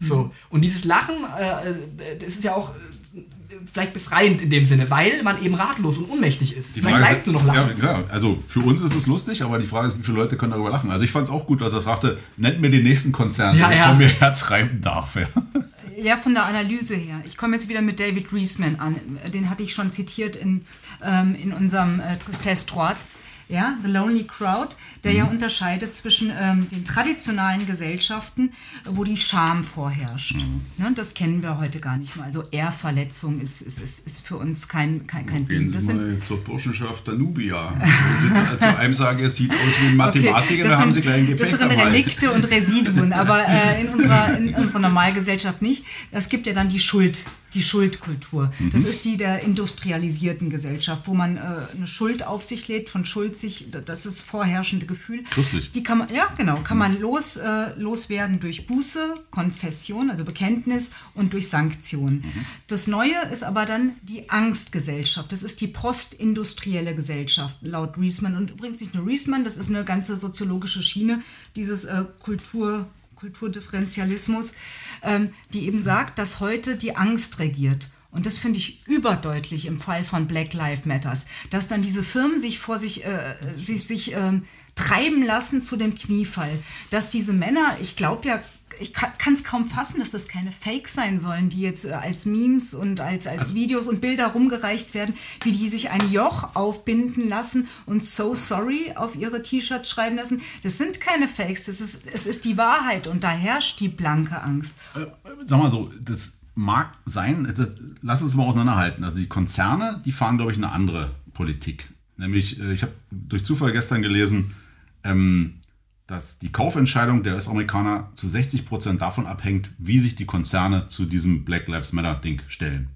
So, und dieses Lachen, äh, äh, das ist ja auch äh, vielleicht befreiend in dem Sinne, weil man eben ratlos und ohnmächtig ist. Die man Frage bleibt ist, nur noch lachen. Ja, ja, also für uns ist es lustig, aber die Frage ist, wie viele Leute können darüber lachen. Also ich fand es auch gut, dass er fragte, nennt mir den nächsten Konzern, Ja, den ich ja. von mir hertreiben darf. Ja. Ja, von der Analyse her. Ich komme jetzt wieder mit David Reisman an. Den hatte ich schon zitiert in, ähm, in unserem äh, Tristesse Droite. Ja, The Lonely Crowd, der ja unterscheidet zwischen ähm, den traditionalen Gesellschaften, wo die Scham vorherrscht. Ne, das kennen wir heute gar nicht mehr. Also Ehrverletzung ist, ist, ist, ist für uns kein, kein, kein Ding. Gehen Das Sie sind, mal zur Burschenschaft der Nubia. Wenn Sie zu einem sagen, er sieht aus wie ein Mathematiker, das dann haben sind- Sie gleich ein Das Gefecht sind am Hals. Relikte und Residuen, aber äh, in, unserer, in unserer Normalgesellschaft nicht. Es gibt ja dann die Schuld, die Schuldkultur. Das ist die der industrialisierten Gesellschaft, wo man äh, eine Schuld auf sich lädt, von Schuld sich, das ist vorherrschende Gefühl. Christlich. Die kann man, ja genau, kann man los, äh, loswerden durch Buße, Konfession, also Bekenntnis und durch Sanktion. Das Neue ist aber dann die Angstgesellschaft. Das ist die postindustrielle Gesellschaft laut Riesman. Und übrigens nicht nur Riesman, das ist eine ganze soziologische Schiene, dieses äh, Kultur, Kulturdifferenzialismus, ähm, die eben sagt, dass heute die Angst regiert. Und das finde ich überdeutlich im Fall von Black Lives Matters, dass dann diese Firmen sich vor sich, äh, sich, sich ähm, treiben lassen zu dem Kniefall. Dass diese Männer, ich glaube ja, ich kann es kaum fassen, dass das keine Fakes sein sollen, die jetzt äh, als Memes und als, als Videos und Bilder rumgereicht werden, wie die sich ein Joch aufbinden lassen und so sorry auf ihre T-Shirts schreiben lassen. Das sind keine Fakes, das ist, es ist die Wahrheit und da herrscht die blanke Angst. Sag mal so, das mag sein, das, lass uns mal auseinanderhalten. Also die Konzerne, die fahren, glaube ich, eine andere Politik. Nämlich, äh, ich habe durch Zufall gestern gelesen, ähm, dass die Kaufentscheidung der US-Amerikaner zu 60% davon abhängt, wie sich die Konzerne zu diesem Black Lives Matter-Ding stellen.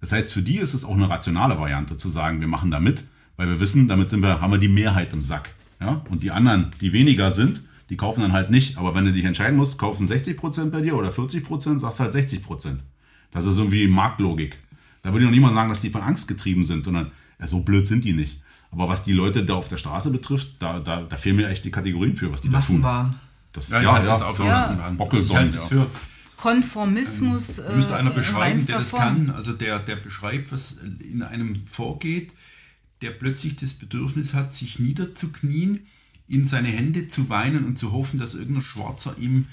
Das heißt, für die ist es auch eine rationale Variante zu sagen, wir machen da mit, weil wir wissen, damit sind wir, haben wir die Mehrheit im Sack. Ja? Und die anderen, die weniger sind, die kaufen dann halt nicht. Aber wenn du dich entscheiden musst, kaufen 60% bei dir oder 40%, sagst du halt 60%. Das ist irgendwie Marktlogik. Da würde ich noch niemand sagen, dass die von Angst getrieben sind, sondern ja, so blöd sind die nicht. Aber was die Leute da auf der Straße betrifft, da, da, da fehlen mir echt die Kategorien für, was die da tun. Das, Ja, ich halte das auch für Ja. Ja. für Konformismus. Äh, Müsste einer in beschreiben, der das kann, also der, der beschreibt, was in einem vorgeht, der plötzlich das Bedürfnis hat, sich niederzuknien, in seine Hände zu weinen und zu hoffen, dass irgendein Schwarzer ihm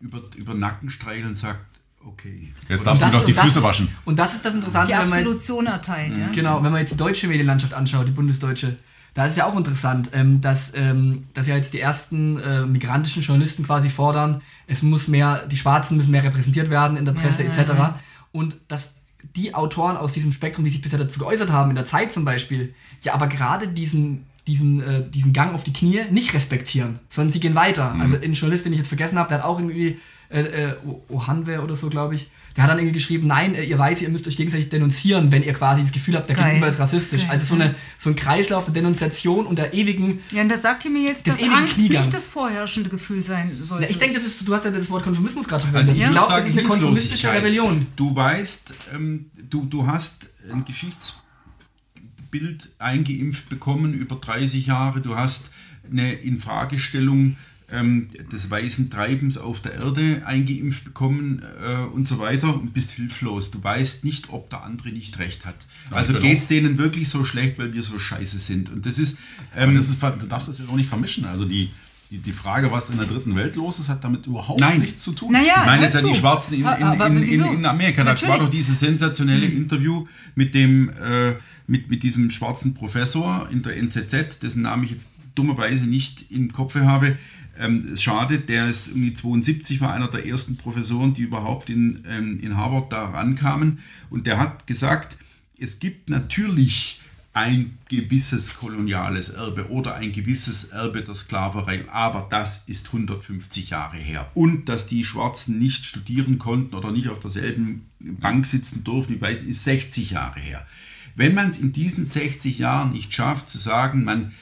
über, über Nacken streichelt und sagt, okay. Jetzt darfst du doch die Füße ist- waschen. Und das ist das Interessante, Die wenn man jetzt, Absolution erteilt. Ja? Genau, wenn man jetzt die deutsche Medienlandschaft anschaut, die bundesdeutsche, da ist ja auch interessant, ähm, dass, ähm, dass ja jetzt die ersten äh, migrantischen Journalisten quasi fordern, es muss mehr, die Schwarzen müssen mehr repräsentiert werden in der Presse Ja, etc. ja, ja. Und dass die Autoren aus diesem Spektrum, die sich bisher dazu geäußert haben, in der Zeit zum Beispiel, ja aber gerade diesen, diesen, äh, diesen Gang auf die Knie nicht respektieren, sondern sie gehen weiter. Also ein Journalist, den ich jetzt vergessen habe, der hat auch irgendwie äh, äh, Ohanwe oder so, glaube ich, der hat dann irgendwie geschrieben, nein, äh, ihr Weiße, ihr müsst euch gegenseitig denunzieren, wenn ihr quasi das Gefühl habt, der Geil. Gegenüber ist rassistisch. Geil. Also so, eine, so ein Kreislauf der Denunziation und der ewigen Ja, und das sagt ihr mir jetzt, dass Angst Kniegangs. nicht das vorherrschende Gefühl sein sollte. Ja, ich denke, das ist, du hast ja das Wort Konsumismus gerade Also verwendet. ich ich würde glaube, das ist eine konsumistische Hilflosigkeit. Rebellion. Du weißt, ähm, du, du hast ein Geschichtsbild eingeimpft bekommen über 30 Jahre. Du hast eine Infragestellung ähm, des weißen Treibens auf der Erde eingeimpft bekommen äh, und so weiter und bist hilflos. Du weißt nicht, ob der andere nicht recht hat. Also genau. geht es denen wirklich so schlecht, weil wir so scheiße sind. Und das ist... Ähm, das ist, du darfst das ja auch nicht vermischen. Also die, die, die Frage, was in der dritten Welt los ist, hat damit überhaupt Nein. nichts zu tun. Naja, Ich meine jetzt an die zu. Schwarzen in, in, in, in, Amerika. Da war Natürlich. doch dieses sensationelle Interview mit dem äh, mit, mit diesem schwarzen Professor in der NZZ, dessen Namen ich jetzt dummerweise nicht im Kopf habe. Ähm, schade, der ist irgendwie 72, war einer der ersten Professoren, die überhaupt in, ähm, in Harvard da rankamen. Und der hat gesagt, es gibt natürlich ein gewisses koloniales Erbe oder ein gewisses Erbe der Sklaverei, aber das ist 150 Jahre her. Und dass die Schwarzen nicht studieren konnten oder nicht auf derselben Bank sitzen durften, ich weiß, ist 60 Jahre her. Wenn man es in diesen 60 Jahren nicht schafft, zu sagen, man,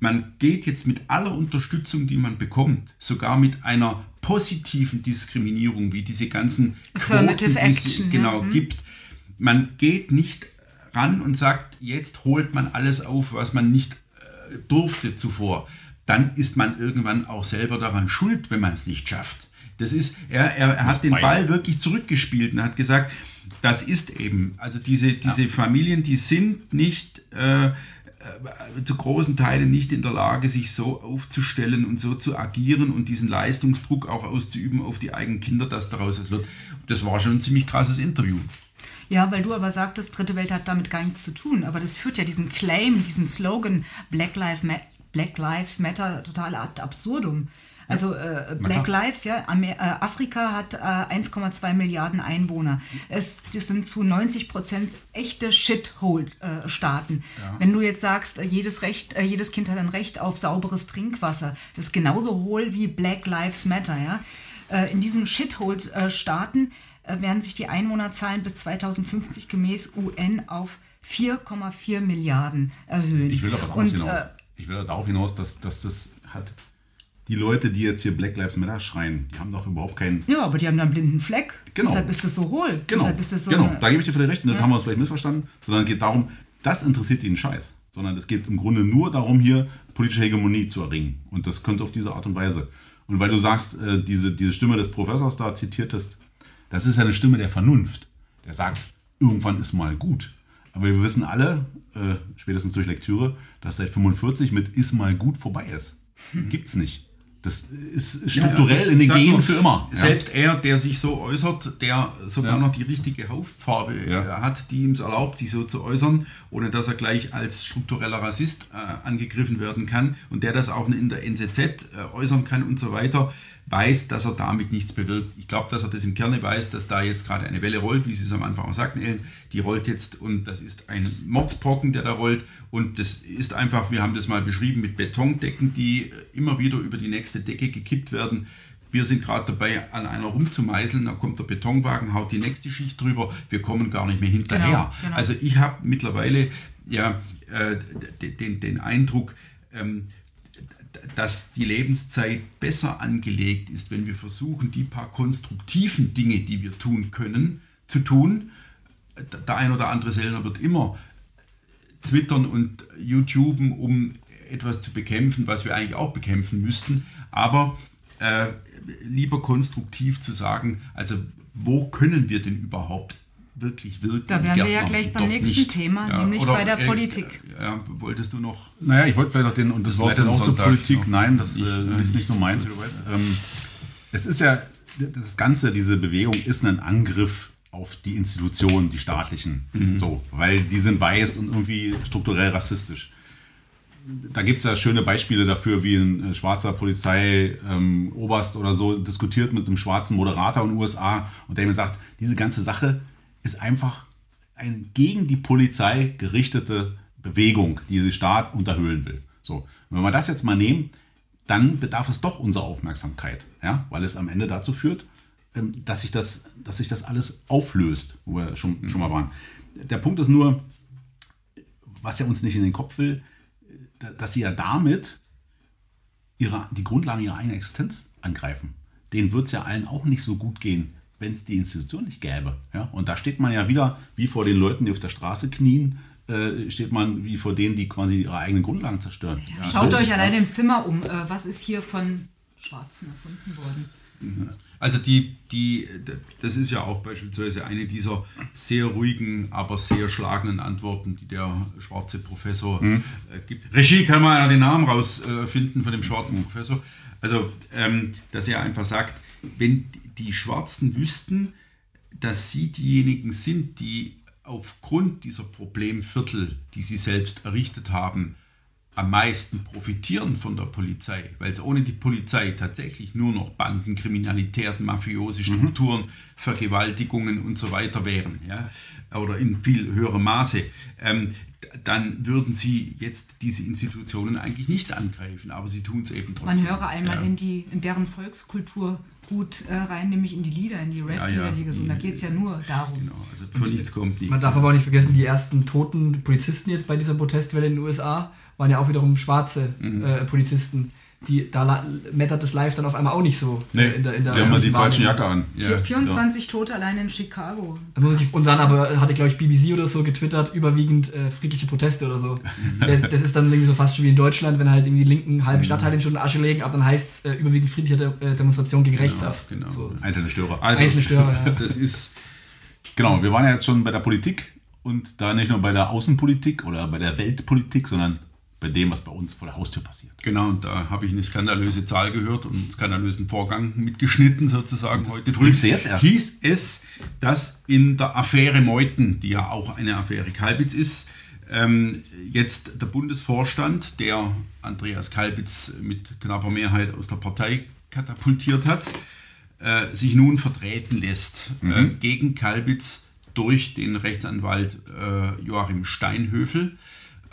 man geht jetzt mit aller Unterstützung, die man bekommt, sogar mit einer positiven Diskriminierung, wie diese ganzen Quoten, die es Action, ja. genau Mhm. gibt, man geht nicht ran und sagt, jetzt holt man alles auf, was man nicht äh, durfte zuvor. Dann ist man irgendwann auch selber daran schuld, wenn man es nicht schafft. Das ist, er, er, er hat den. Ball wirklich zurückgespielt und hat gesagt, das ist eben, also diese, diese Familien, die sind nicht äh, zu großen Teilen nicht in der Lage, sich so aufzustellen und so zu agieren und diesen Leistungsdruck auch auszuüben auf die eigenen Kinder, dass daraus was wird. Das war schon ein ziemlich krasses Interview. Ja, weil du aber sagtest, Dritte Welt hat damit gar nichts zu tun. Aber das führt ja diesen Claim, diesen Slogan Black, Lives Ma Black Lives Matter total ad absurdum. Also äh, Black Lives, ja, Amer äh, Afrika hat äh, 1,2 Milliarden Einwohner. Es, das sind zu 90 Prozent echte Shithole-Staaten. Wenn du jetzt sagst, äh, jedes, Recht, äh, jedes Kind hat ein Recht auf sauberes Trinkwasser, das ist genauso hohl wie Black Lives Matter. Ja? Äh, in diesen Shithole-Staaten äh, werden sich die Einwohnerzahlen bis 2050 gemäß UN auf 4,4 Milliarden erhöhen. Ich will da was anderes Und, hinaus. äh, ich will da darauf hinaus, dass, dass das hat. Die Leute, die jetzt hier Black Lives Matter schreien, die haben doch überhaupt keinen. Ja, aber die haben da einen blinden Fleck. Genau. Deshalb ist das so hohl. Genau, Deshalb ist das so genau. da gebe ich dir völlig recht. Das haben wir uns vielleicht missverstanden. Sondern es geht darum, das interessiert ihnen Scheiß. Sondern es geht im Grunde nur darum, hier politische Hegemonie zu erringen. Und das könnte auf diese Art und Weise. Und weil du sagst, äh, diese, diese Stimme des Professors da zitiert hast, das ist ja eine Stimme der Vernunft. Der sagt, irgendwann ist mal gut. Aber wir wissen alle, äh, spätestens durch Lektüre, dass seit 45 mit ist mal gut vorbei ist. Gibt's nicht. Das ist strukturell in den Genen für immer. Ja. Selbst er, der sich so äußert, der sogar Ja. noch die richtige Hautfarbe Ja. äh, hat, die ihm es erlaubt, sich so zu äußern, ohne dass er gleich als struktureller Rassist äh, angegriffen werden kann und der das auch in der NZZ äh, äußern kann und so weiter, weiß, dass er damit nichts bewirkt. Ich glaube, dass er das im Kerne weiß, dass da jetzt gerade eine Welle rollt, wie Sie es am Anfang auch sagten, Ellen, die rollt jetzt und das ist ein Mordsbrocken, der da rollt und das ist einfach, wir haben das mal beschrieben, mit Betondecken, die immer wieder über die nächste Decke gekippt werden. Wir sind gerade dabei, an einer rumzumeißeln, da kommt der Betonwagen, haut die nächste Schicht drüber, wir kommen gar nicht mehr hinterher. Genau, genau. Also ich habe mittlerweile ja äh, den, den Eindruck, ähm, dass die Lebenszeit besser angelegt ist, wenn wir versuchen, die paar konstruktiven Dinge, die wir tun können, zu tun. Der ein oder andere Sellner wird immer twittern und YouTuben, um etwas zu bekämpfen, was wir eigentlich auch bekämpfen müssten. Aber äh, lieber konstruktiv zu sagen, also wo können wir denn überhaupt wirklich wirken? Da wären wir ja gleich beim nächsten nicht. Thema, nämlich oder, bei der äh, Politik. Ja, wolltest du noch? Naja, ich wollte vielleicht auch den, und das Wort auch zur Politik, noch. nein, das Nicht, äh, ist nicht so meins, wie du weißt. Ähm, es ist ja, das Ganze, diese Bewegung ist ein Angriff auf die Institutionen, die staatlichen, so, weil die sind weiß und irgendwie strukturell rassistisch. Da gibt es ja schöne Beispiele dafür, wie ein äh, schwarzer Polizeioberst oder so diskutiert mit einem schwarzen Moderator in den USA und der mir sagt, diese ganze Sache ist einfach eine gegen die Polizei gerichtete Bewegung, die den Staat unterhöhlen will. So, wenn wir das jetzt mal nehmen, dann bedarf es doch unserer Aufmerksamkeit, ja, weil es am Ende dazu führt, ähm, dass sich das, dass sich das alles auflöst, wo wir schon, schon mal waren. Der Punkt ist nur, was er uns nicht in den Kopf will, dass sie ja damit ihre, die Grundlagen ihrer eigenen Existenz angreifen. Denen wird es ja allen auch nicht so gut gehen, wenn es die Institution nicht gäbe. Ja? Und da steht man ja wieder wie vor den Leuten, die auf der Straße knien, äh, steht man wie vor denen, die quasi ihre eigenen Grundlagen zerstören. Ja, Schaut so euch allein im Zimmer um. Äh, was ist hier von Schwarzen erfunden worden? Also die, die, das ist ja auch beispielsweise eine dieser sehr ruhigen, aber sehr schlagenden Antworten, die der schwarze Professor mhm. äh, gibt. Regie kann man ja den Namen rausfinden äh, von dem schwarzen mhm. Professor. Also, ähm, dass er einfach sagt, wenn die Schwarzen wüssten, dass sie diejenigen sind, die aufgrund dieser Problemviertel, die sie selbst errichtet haben, am meisten profitieren von der Polizei, weil es ohne die Polizei tatsächlich nur noch Banden, Kriminalität, mafiose mhm. Strukturen, mhm. Vergewaltigungen und so weiter wären, ja, oder in viel höherem Maße, ähm, dann würden sie jetzt diese Institutionen eigentlich nicht angreifen, aber sie tun es eben trotzdem. Man höre einmal ja. in, die, in deren Volkskultur gut äh, rein, nämlich in die Lieder, in die Rap-Lieder, ja, ja. die gesungen Da geht es ja nur darum. Genau, also von nichts kommt nichts. Man darf aber auch nicht vergessen, die ersten toten Polizisten jetzt bei dieser Protestwelle in den USA waren ja auch wiederum schwarze mhm. äh, Polizisten. Die, da mettert das Live dann auf einmal auch nicht so. Nee, in der, in der die haben mal die falsche Jacke an. Ja. 24 ja. Tote allein in Chicago. Und dann aber hatte, glaube ich, BBC oder so getwittert, überwiegend äh, friedliche Proteste oder so. das, das, ist dann irgendwie so fast schon wie in Deutschland, wenn halt irgendwie die linken halbe mhm. Stadtteile schon in Asche legen, aber dann heißt es äh, überwiegend friedliche De äh, Demonstration gegen genau, rechts ab. Genau. So. Einzelne Störer. Also, Einzelne Störer, ja. Das ist... Genau, wir waren ja jetzt schon bei der Politik und da nicht nur bei der Außenpolitik oder bei der Weltpolitik, sondern bei dem, was bei uns vor der Haustür passiert. Genau, und da habe ich eine skandalöse Zahl gehört und einen skandalösen Vorgang mitgeschnitten sozusagen. Heute früh jetzt erst. hieß es, dass in der Affäre Meuthen, die ja auch eine Affäre Kalbitz ist, ähm, jetzt der Bundesvorstand, der Andreas Kalbitz mit knapper Mehrheit aus der Partei katapultiert hat, äh, sich nun vertreten lässt äh, mhm. gegen Kalbitz durch den Rechtsanwalt äh, Joachim Steinhöfel.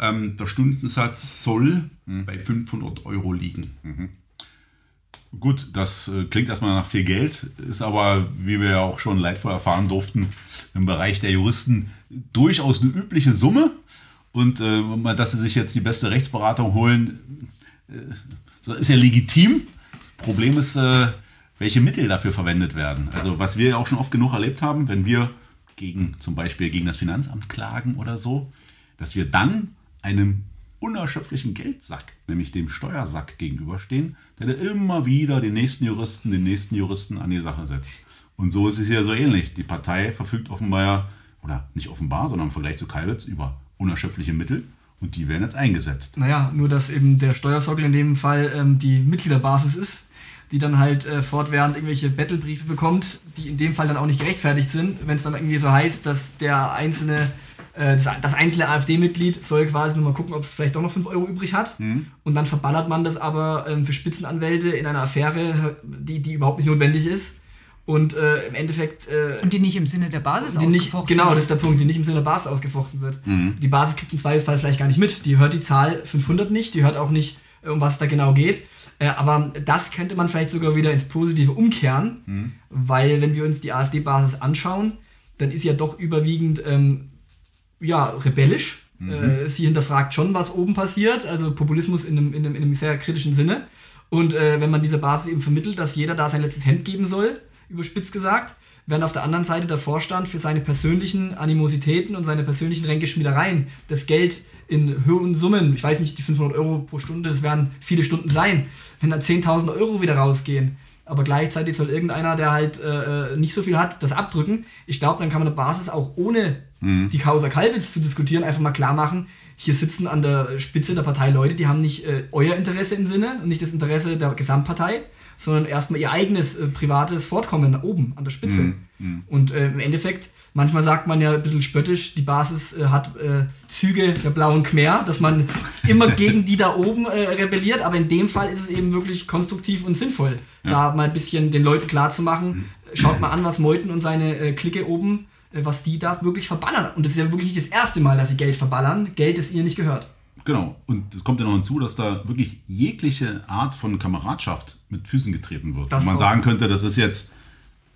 Ähm, der Stundensatz soll mhm. bei 500 Euro liegen. Mhm. Gut, das äh, klingt erstmal nach viel Geld, ist aber, wie wir ja auch schon leidvoll erfahren durften, im Bereich der Juristen durchaus eine übliche Summe. Und äh, dass sie sich jetzt die beste Rechtsberatung holen, äh, ist ja legitim. Problem ist, äh, welche Mittel dafür verwendet werden. Also was wir ja auch schon oft genug erlebt haben, wenn wir gegen zum Beispiel gegen das Finanzamt klagen oder so, dass wir dann einem unerschöpflichen Geldsack, nämlich dem Steuersack gegenüberstehen, der immer wieder den nächsten Juristen, den nächsten Juristen an die Sache setzt. Und so ist es hier so ähnlich. Die Partei verfügt offenbar, ja, oder nicht offenbar, sondern im Vergleich zu Kalbitz über unerschöpfliche Mittel und die werden jetzt eingesetzt. Naja, nur dass eben der Steuersockel in dem Fall ähm, die Mitgliederbasis ist, die dann halt äh, fortwährend irgendwelche Battlebriefe bekommt, die in dem Fall dann auch nicht gerechtfertigt sind, wenn es dann irgendwie so heißt, dass der einzelne das, das, einzelne AfD-Mitglied soll quasi nochmal gucken, ob es vielleicht doch noch 5 Euro übrig hat. Mhm. Und dann verballert man das aber ähm, für Spitzenanwälte in einer Affäre, die, die überhaupt nicht notwendig ist. Und äh, im Endeffekt. Äh, und die nicht im Sinne der Basis ausgefochten nicht, Genau, das ist der Punkt, die nicht im Sinne der Basis ausgefochten wird. Mhm. Die Basis kriegt im Zweifelsfall vielleicht gar nicht mit. Die hört die Zahl 500 nicht, die hört auch nicht, äh, um was es da genau geht. Äh, aber das könnte man vielleicht sogar wieder ins Positive umkehren, mhm. weil, wenn wir uns die AfD-Basis anschauen, dann ist ja doch überwiegend ähm, ja, rebellisch. Mhm. Äh, sie hinterfragt schon, was oben passiert, also Populismus in einem, in einem, in einem sehr kritischen Sinne. Und äh, wenn man dieser Basis eben vermittelt, dass jeder da sein letztes Hemd geben soll, überspitzt gesagt, während auf der anderen Seite der Vorstand für seine persönlichen Animositäten und seine persönlichen Ränkeschmiedereien das Geld in hohen Summen, ich weiß nicht, die 500 Euro pro Stunde, das werden viele Stunden sein, wenn da 10.000 Euro wieder rausgehen, aber gleichzeitig soll irgendeiner, der halt äh, äh, nicht so viel hat, das abdrücken. Ich glaube, dann kann man der Basis auch ohne mhm. die Causa Kalbitz zu diskutieren einfach mal klar machen, hier sitzen an der Spitze der Partei Leute, die haben nicht äh, euer Interesse im Sinne und nicht das Interesse der Gesamtpartei, sondern erstmal ihr eigenes äh, privates Fortkommen oben an der Spitze. Mhm. Mhm. Und äh, im Endeffekt, manchmal sagt man ja ein bisschen spöttisch, die Basis äh, hat äh, Züge der blauen Khmer, dass man immer gegen die da oben rebelliert, aber in dem Fall ist es eben wirklich konstruktiv und sinnvoll, ja. da mal ein bisschen den Leuten klarzumachen, mhm. schaut mal an, was Meuthen und seine äh, Clique oben, was die da wirklich verballern. Und es ist ja wirklich nicht das erste Mal, dass sie Geld verballern. Geld, das ihr nicht gehört. Genau. Und es kommt ja noch hinzu, dass da wirklich jegliche Art von Kameradschaft mit Füßen getreten wird. Das man sagen könnte, das ist jetzt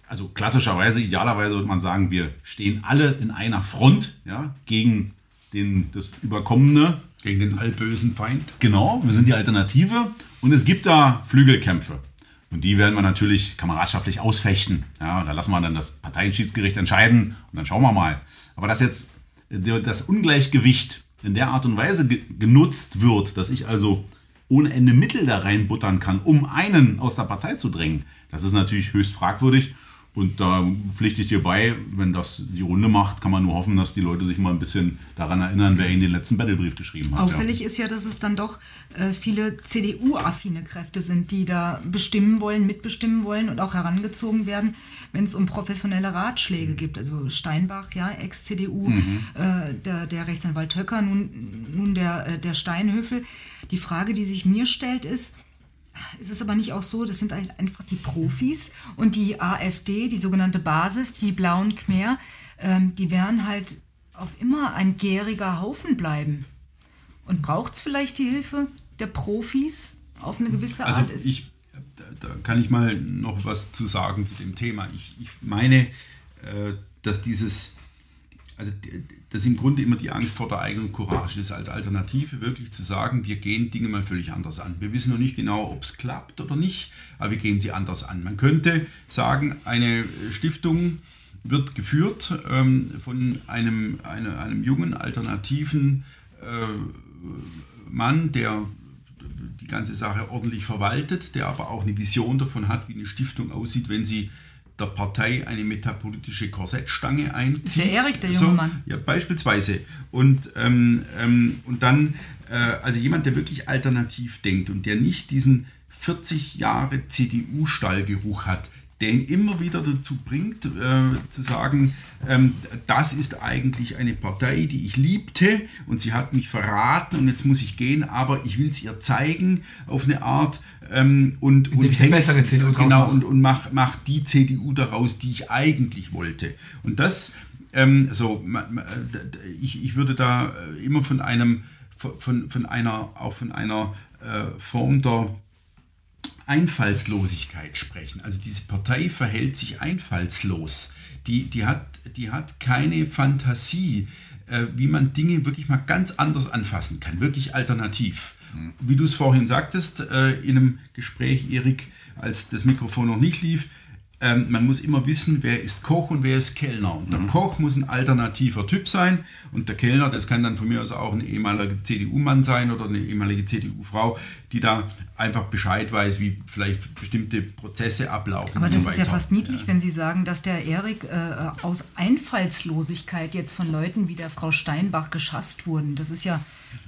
also klassischerweise, idealerweise würde man sagen, wir stehen alle in einer Front ja, gegen den, das Überkommene. Gegen den allbösen Feind. Genau, wir sind die Alternative. Und es gibt da Flügelkämpfe. Und die werden wir natürlich kameradschaftlich ausfechten. Ja, da lassen wir dann das Parteienschiedsgericht entscheiden und dann schauen wir mal. Aber dass jetzt das Ungleichgewicht in der Art und Weise ge genutzt wird, dass ich also ohne Ende Mittel da reinbuttern kann, um einen aus der Partei zu drängen, das ist natürlich höchst fragwürdig. Und da pflichte ich dir bei, wenn das die Runde macht, kann man nur hoffen, dass die Leute sich mal ein bisschen daran erinnern, wer ihnen den letzten Battlebrief geschrieben hat. Auffällig ja. ist ja, dass es dann doch äh, viele CDU-affine Kräfte sind, die da bestimmen wollen, mitbestimmen wollen und auch herangezogen werden, wenn es um professionelle Ratschläge geht. Also Steinbach, ja, Ex-CDU, mhm. äh, der, der Rechtsanwalt Höcker, nun, nun der, äh, der Steinhöfel. Die Frage, die sich mir stellt, ist, es ist aber nicht auch so, das sind einfach die Profis und die AfD, die sogenannte Basis, die blauen Khmer, ähm, die werden halt auf immer ein gäriger Haufen bleiben. Und braucht es vielleicht die Hilfe der Profis auf eine gewisse also Art? Also ich, da kann ich mal noch was zu sagen zu dem Thema. Ich, ich meine, äh, dass dieses also das im Grunde immer die Angst vor der eigenen Courage ist, als Alternative wirklich zu sagen, wir gehen Dinge mal völlig anders an. Wir wissen noch nicht genau, ob es klappt oder nicht, aber wir gehen sie anders an. Man könnte sagen, eine Stiftung wird geführt ähm, von einem, eine, einem jungen, alternativen äh, Mann, der die ganze Sache ordentlich verwaltet, der aber auch eine Vision davon hat, wie eine Stiftung aussieht, wenn sie der Partei eine metapolitische Korsettstange einzieht. Ist der Erik, der junge so, Mann? Ja, beispielsweise. Und, ähm, ähm, und dann, äh, also jemand, der wirklich alternativ denkt und der nicht diesen 40 Jahre CDU-Stallgeruch hat, der ihn immer wieder dazu bringt, äh, zu sagen, ähm, das ist eigentlich eine Partei, die ich liebte und sie hat mich verraten und jetzt muss ich gehen, aber ich will es ihr zeigen auf eine Art ähm, und, und ich denk, bessere CDU genau und, und mach, mach die CDU daraus, die ich eigentlich wollte. Und das, ähm, so, ich, ich würde da äh, immer von einem, von, von einer, auch von einer äh, Form der Einfallslosigkeit sprechen. Also diese Partei verhält sich einfallslos. Die, die, hat, die hat keine Fantasie, äh, wie man Dinge wirklich mal ganz anders anfassen kann, wirklich alternativ. Wie du es vorhin sagtest, äh, in einem Gespräch, Erik, als das Mikrofon noch nicht lief, ähm, man muss immer wissen, wer ist Koch und wer ist Kellner. Und der mhm. Koch muss ein alternativer Typ sein und der Kellner, das kann dann von mir aus auch ein ehemaliger CDU-Mann sein oder eine ehemalige CDU-Frau, die da einfach Bescheid weiß, wie vielleicht bestimmte Prozesse ablaufen. Aber das ist ja fast niedlich, ja. wenn Sie sagen, dass der Erik äh, aus Einfallslosigkeit jetzt von Leuten wie der Frau Steinbach geschasst wurden. Das ist ja.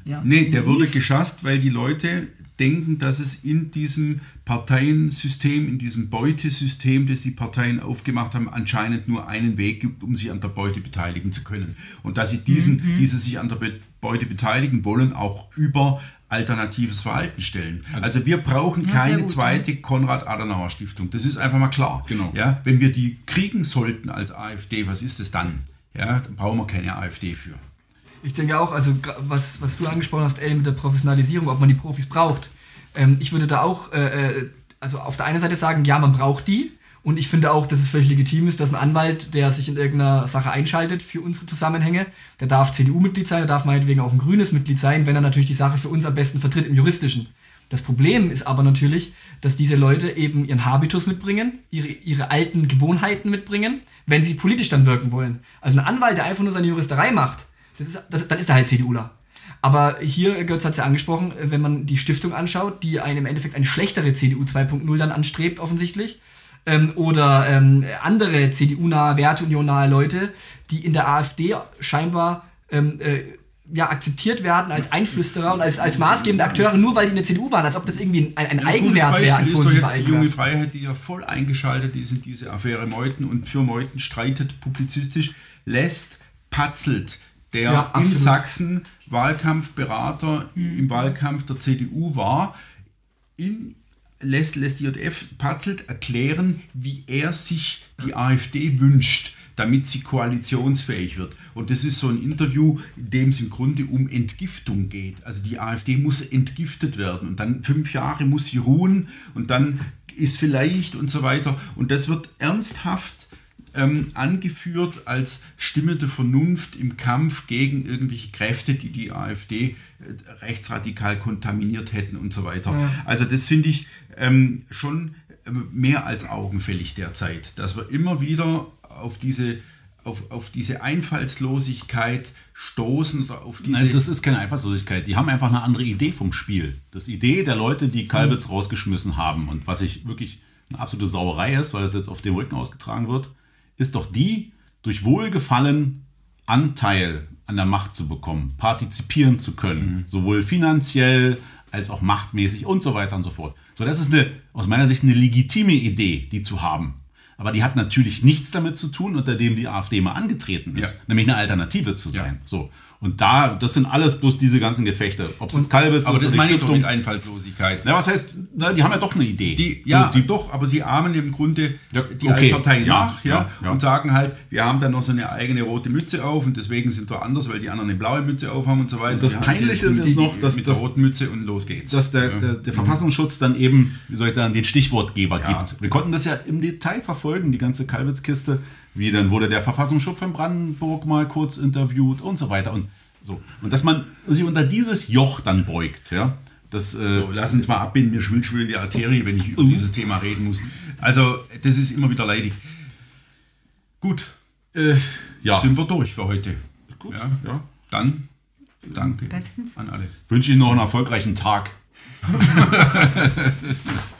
ja nee, der wurde geschasst, weil die Leute denken, dass es in diesem Parteiensystem, in diesem Beutesystem, das die Parteien aufgemacht haben, anscheinend nur einen Weg gibt, um sich an der Beute beteiligen zu können. Und dass sie diesen, mhm. diese sich an der Beute beteiligen wollen, auch über alternatives Verhalten stellen. Also, also wir brauchen ja, keine gut, zweite ja. Konrad-Adenauer-Stiftung. Das ist einfach mal klar. Genau. Ja, wenn wir die kriegen sollten als AfD, was ist es dann? Ja, dann brauchen wir keine AfD für. Ich denke auch, also was, was du angesprochen hast, Ellen, mit der Professionalisierung, ob man die Profis braucht. Ähm, ich würde da auch, äh, äh, also auf der einen Seite sagen, ja, man braucht die. Und ich finde auch, dass es völlig legitim ist, dass ein Anwalt, der sich in irgendeiner Sache einschaltet für unsere Zusammenhänge, der darf CDU-Mitglied sein, der darf meinetwegen auch ein grünes Mitglied sein, wenn er natürlich die Sache für uns am besten vertritt im Juristischen. Das Problem ist aber natürlich, dass diese Leute eben ihren Habitus mitbringen, ihre, ihre alten Gewohnheiten mitbringen, wenn sie politisch dann wirken wollen. Also ein Anwalt, der einfach nur seine Juristerei macht, das ist, das, dann ist er halt CDUler. Aber hier, Götz hat es ja angesprochen, wenn man die Stiftung anschaut, die einem im Endeffekt eine schlechtere CDU 2.0 dann anstrebt, offensichtlich, ähm, oder ähm, andere CDU-nahe, Werteunion-nahe Leute, die in der AfD scheinbar ähm, äh, ja, akzeptiert werden als Einflüsterer und als, als maßgebende Akteure, nur weil die in der CDU waren, als ob das irgendwie ein, ein, ein Eigenwert wäre. Ein ist doch jetzt die junge Freiheit, die ja voll eingeschaltet ist in diese Affäre Meuthen und für Meuthen streitet publizistisch, lässt, patzelt der ja, in Sachsen Wahlkampfberater mhm. im Wahlkampf der CDU war, in, lässt, lässt JF Patzelt erklären, wie er sich die AfD wünscht, damit sie koalitionsfähig wird. Und das ist so ein Interview, in dem es im Grunde um Entgiftung geht. Also die AfD muss entgiftet werden und dann fünf Jahre muss sie ruhen und dann ist vielleicht und so weiter. Und das wird ernsthaft ähm, angeführt als Stimme der Vernunft im Kampf gegen irgendwelche Kräfte, die die AfD äh, rechtsradikal kontaminiert hätten und so weiter. Ja. Also das finde ich ähm, schon ähm, mehr als augenfällig derzeit, dass wir immer wieder auf diese, auf, auf diese Einfallslosigkeit stoßen oder auf diese... Nein, das ist keine Einfallslosigkeit. Die haben einfach eine andere Idee vom Spiel. Das Idee der Leute, die Kalbitz rausgeschmissen haben und was ich wirklich eine absolute Sauerei ist, weil das jetzt auf dem Rücken ausgetragen wird, ist doch die, durch Wohlgefallen Anteil an der Macht zu bekommen, partizipieren zu können, sowohl finanziell als auch machtmäßig und so weiter und so fort. So, das ist eine, aus meiner Sicht eine legitime Idee, die zu haben. Aber die hat natürlich nichts damit zu tun, unter dem die AfD mal angetreten ist, Ja. nämlich eine Alternative zu sein. So. Und da, das sind alles bloß diese ganzen Gefechte. Ob es jetzt Kalbitz aber ist das die meine ich Stiftung. mit Einfallslosigkeit. Ja, was heißt, na, die haben ja doch eine Idee. Die, ja, die, doch, aber sie ahmen im Grunde Ja, die okay. Altpartei Ja, nach ja, ja, ja. und sagen halt, wir haben dann noch so eine eigene rote Mütze auf und deswegen sind wir anders, weil die anderen eine blaue Mütze auf haben und so weiter. das Wir haben Peinliche die- ist jetzt die- noch, dass- mit der roten Mütze und los geht's. dass der, der, der Verfassungsschutz dann eben, wie soll ich sagen, den Stichwortgeber Ja. gibt. Wir konnten das ja im Detail verfolgen, die ganze Kalbitz-Kiste. Wie dann wurde der Verfassungsschutz von Brandenburg mal kurz interviewt und so weiter. Und so. Und dass man sich unter dieses Joch dann beugt, ja. Das, äh, So, lass uns mal abbinden, mir schwillt schwillt die Arterie, wenn ich über Mhm. dieses Thema reden muss. Also, das ist immer wieder leidig. Gut, äh, ja. sind wir durch für heute. Gut, Ja, ja. Dann danke Bestens. an alle. Wünsche Ihnen noch einen erfolgreichen Tag.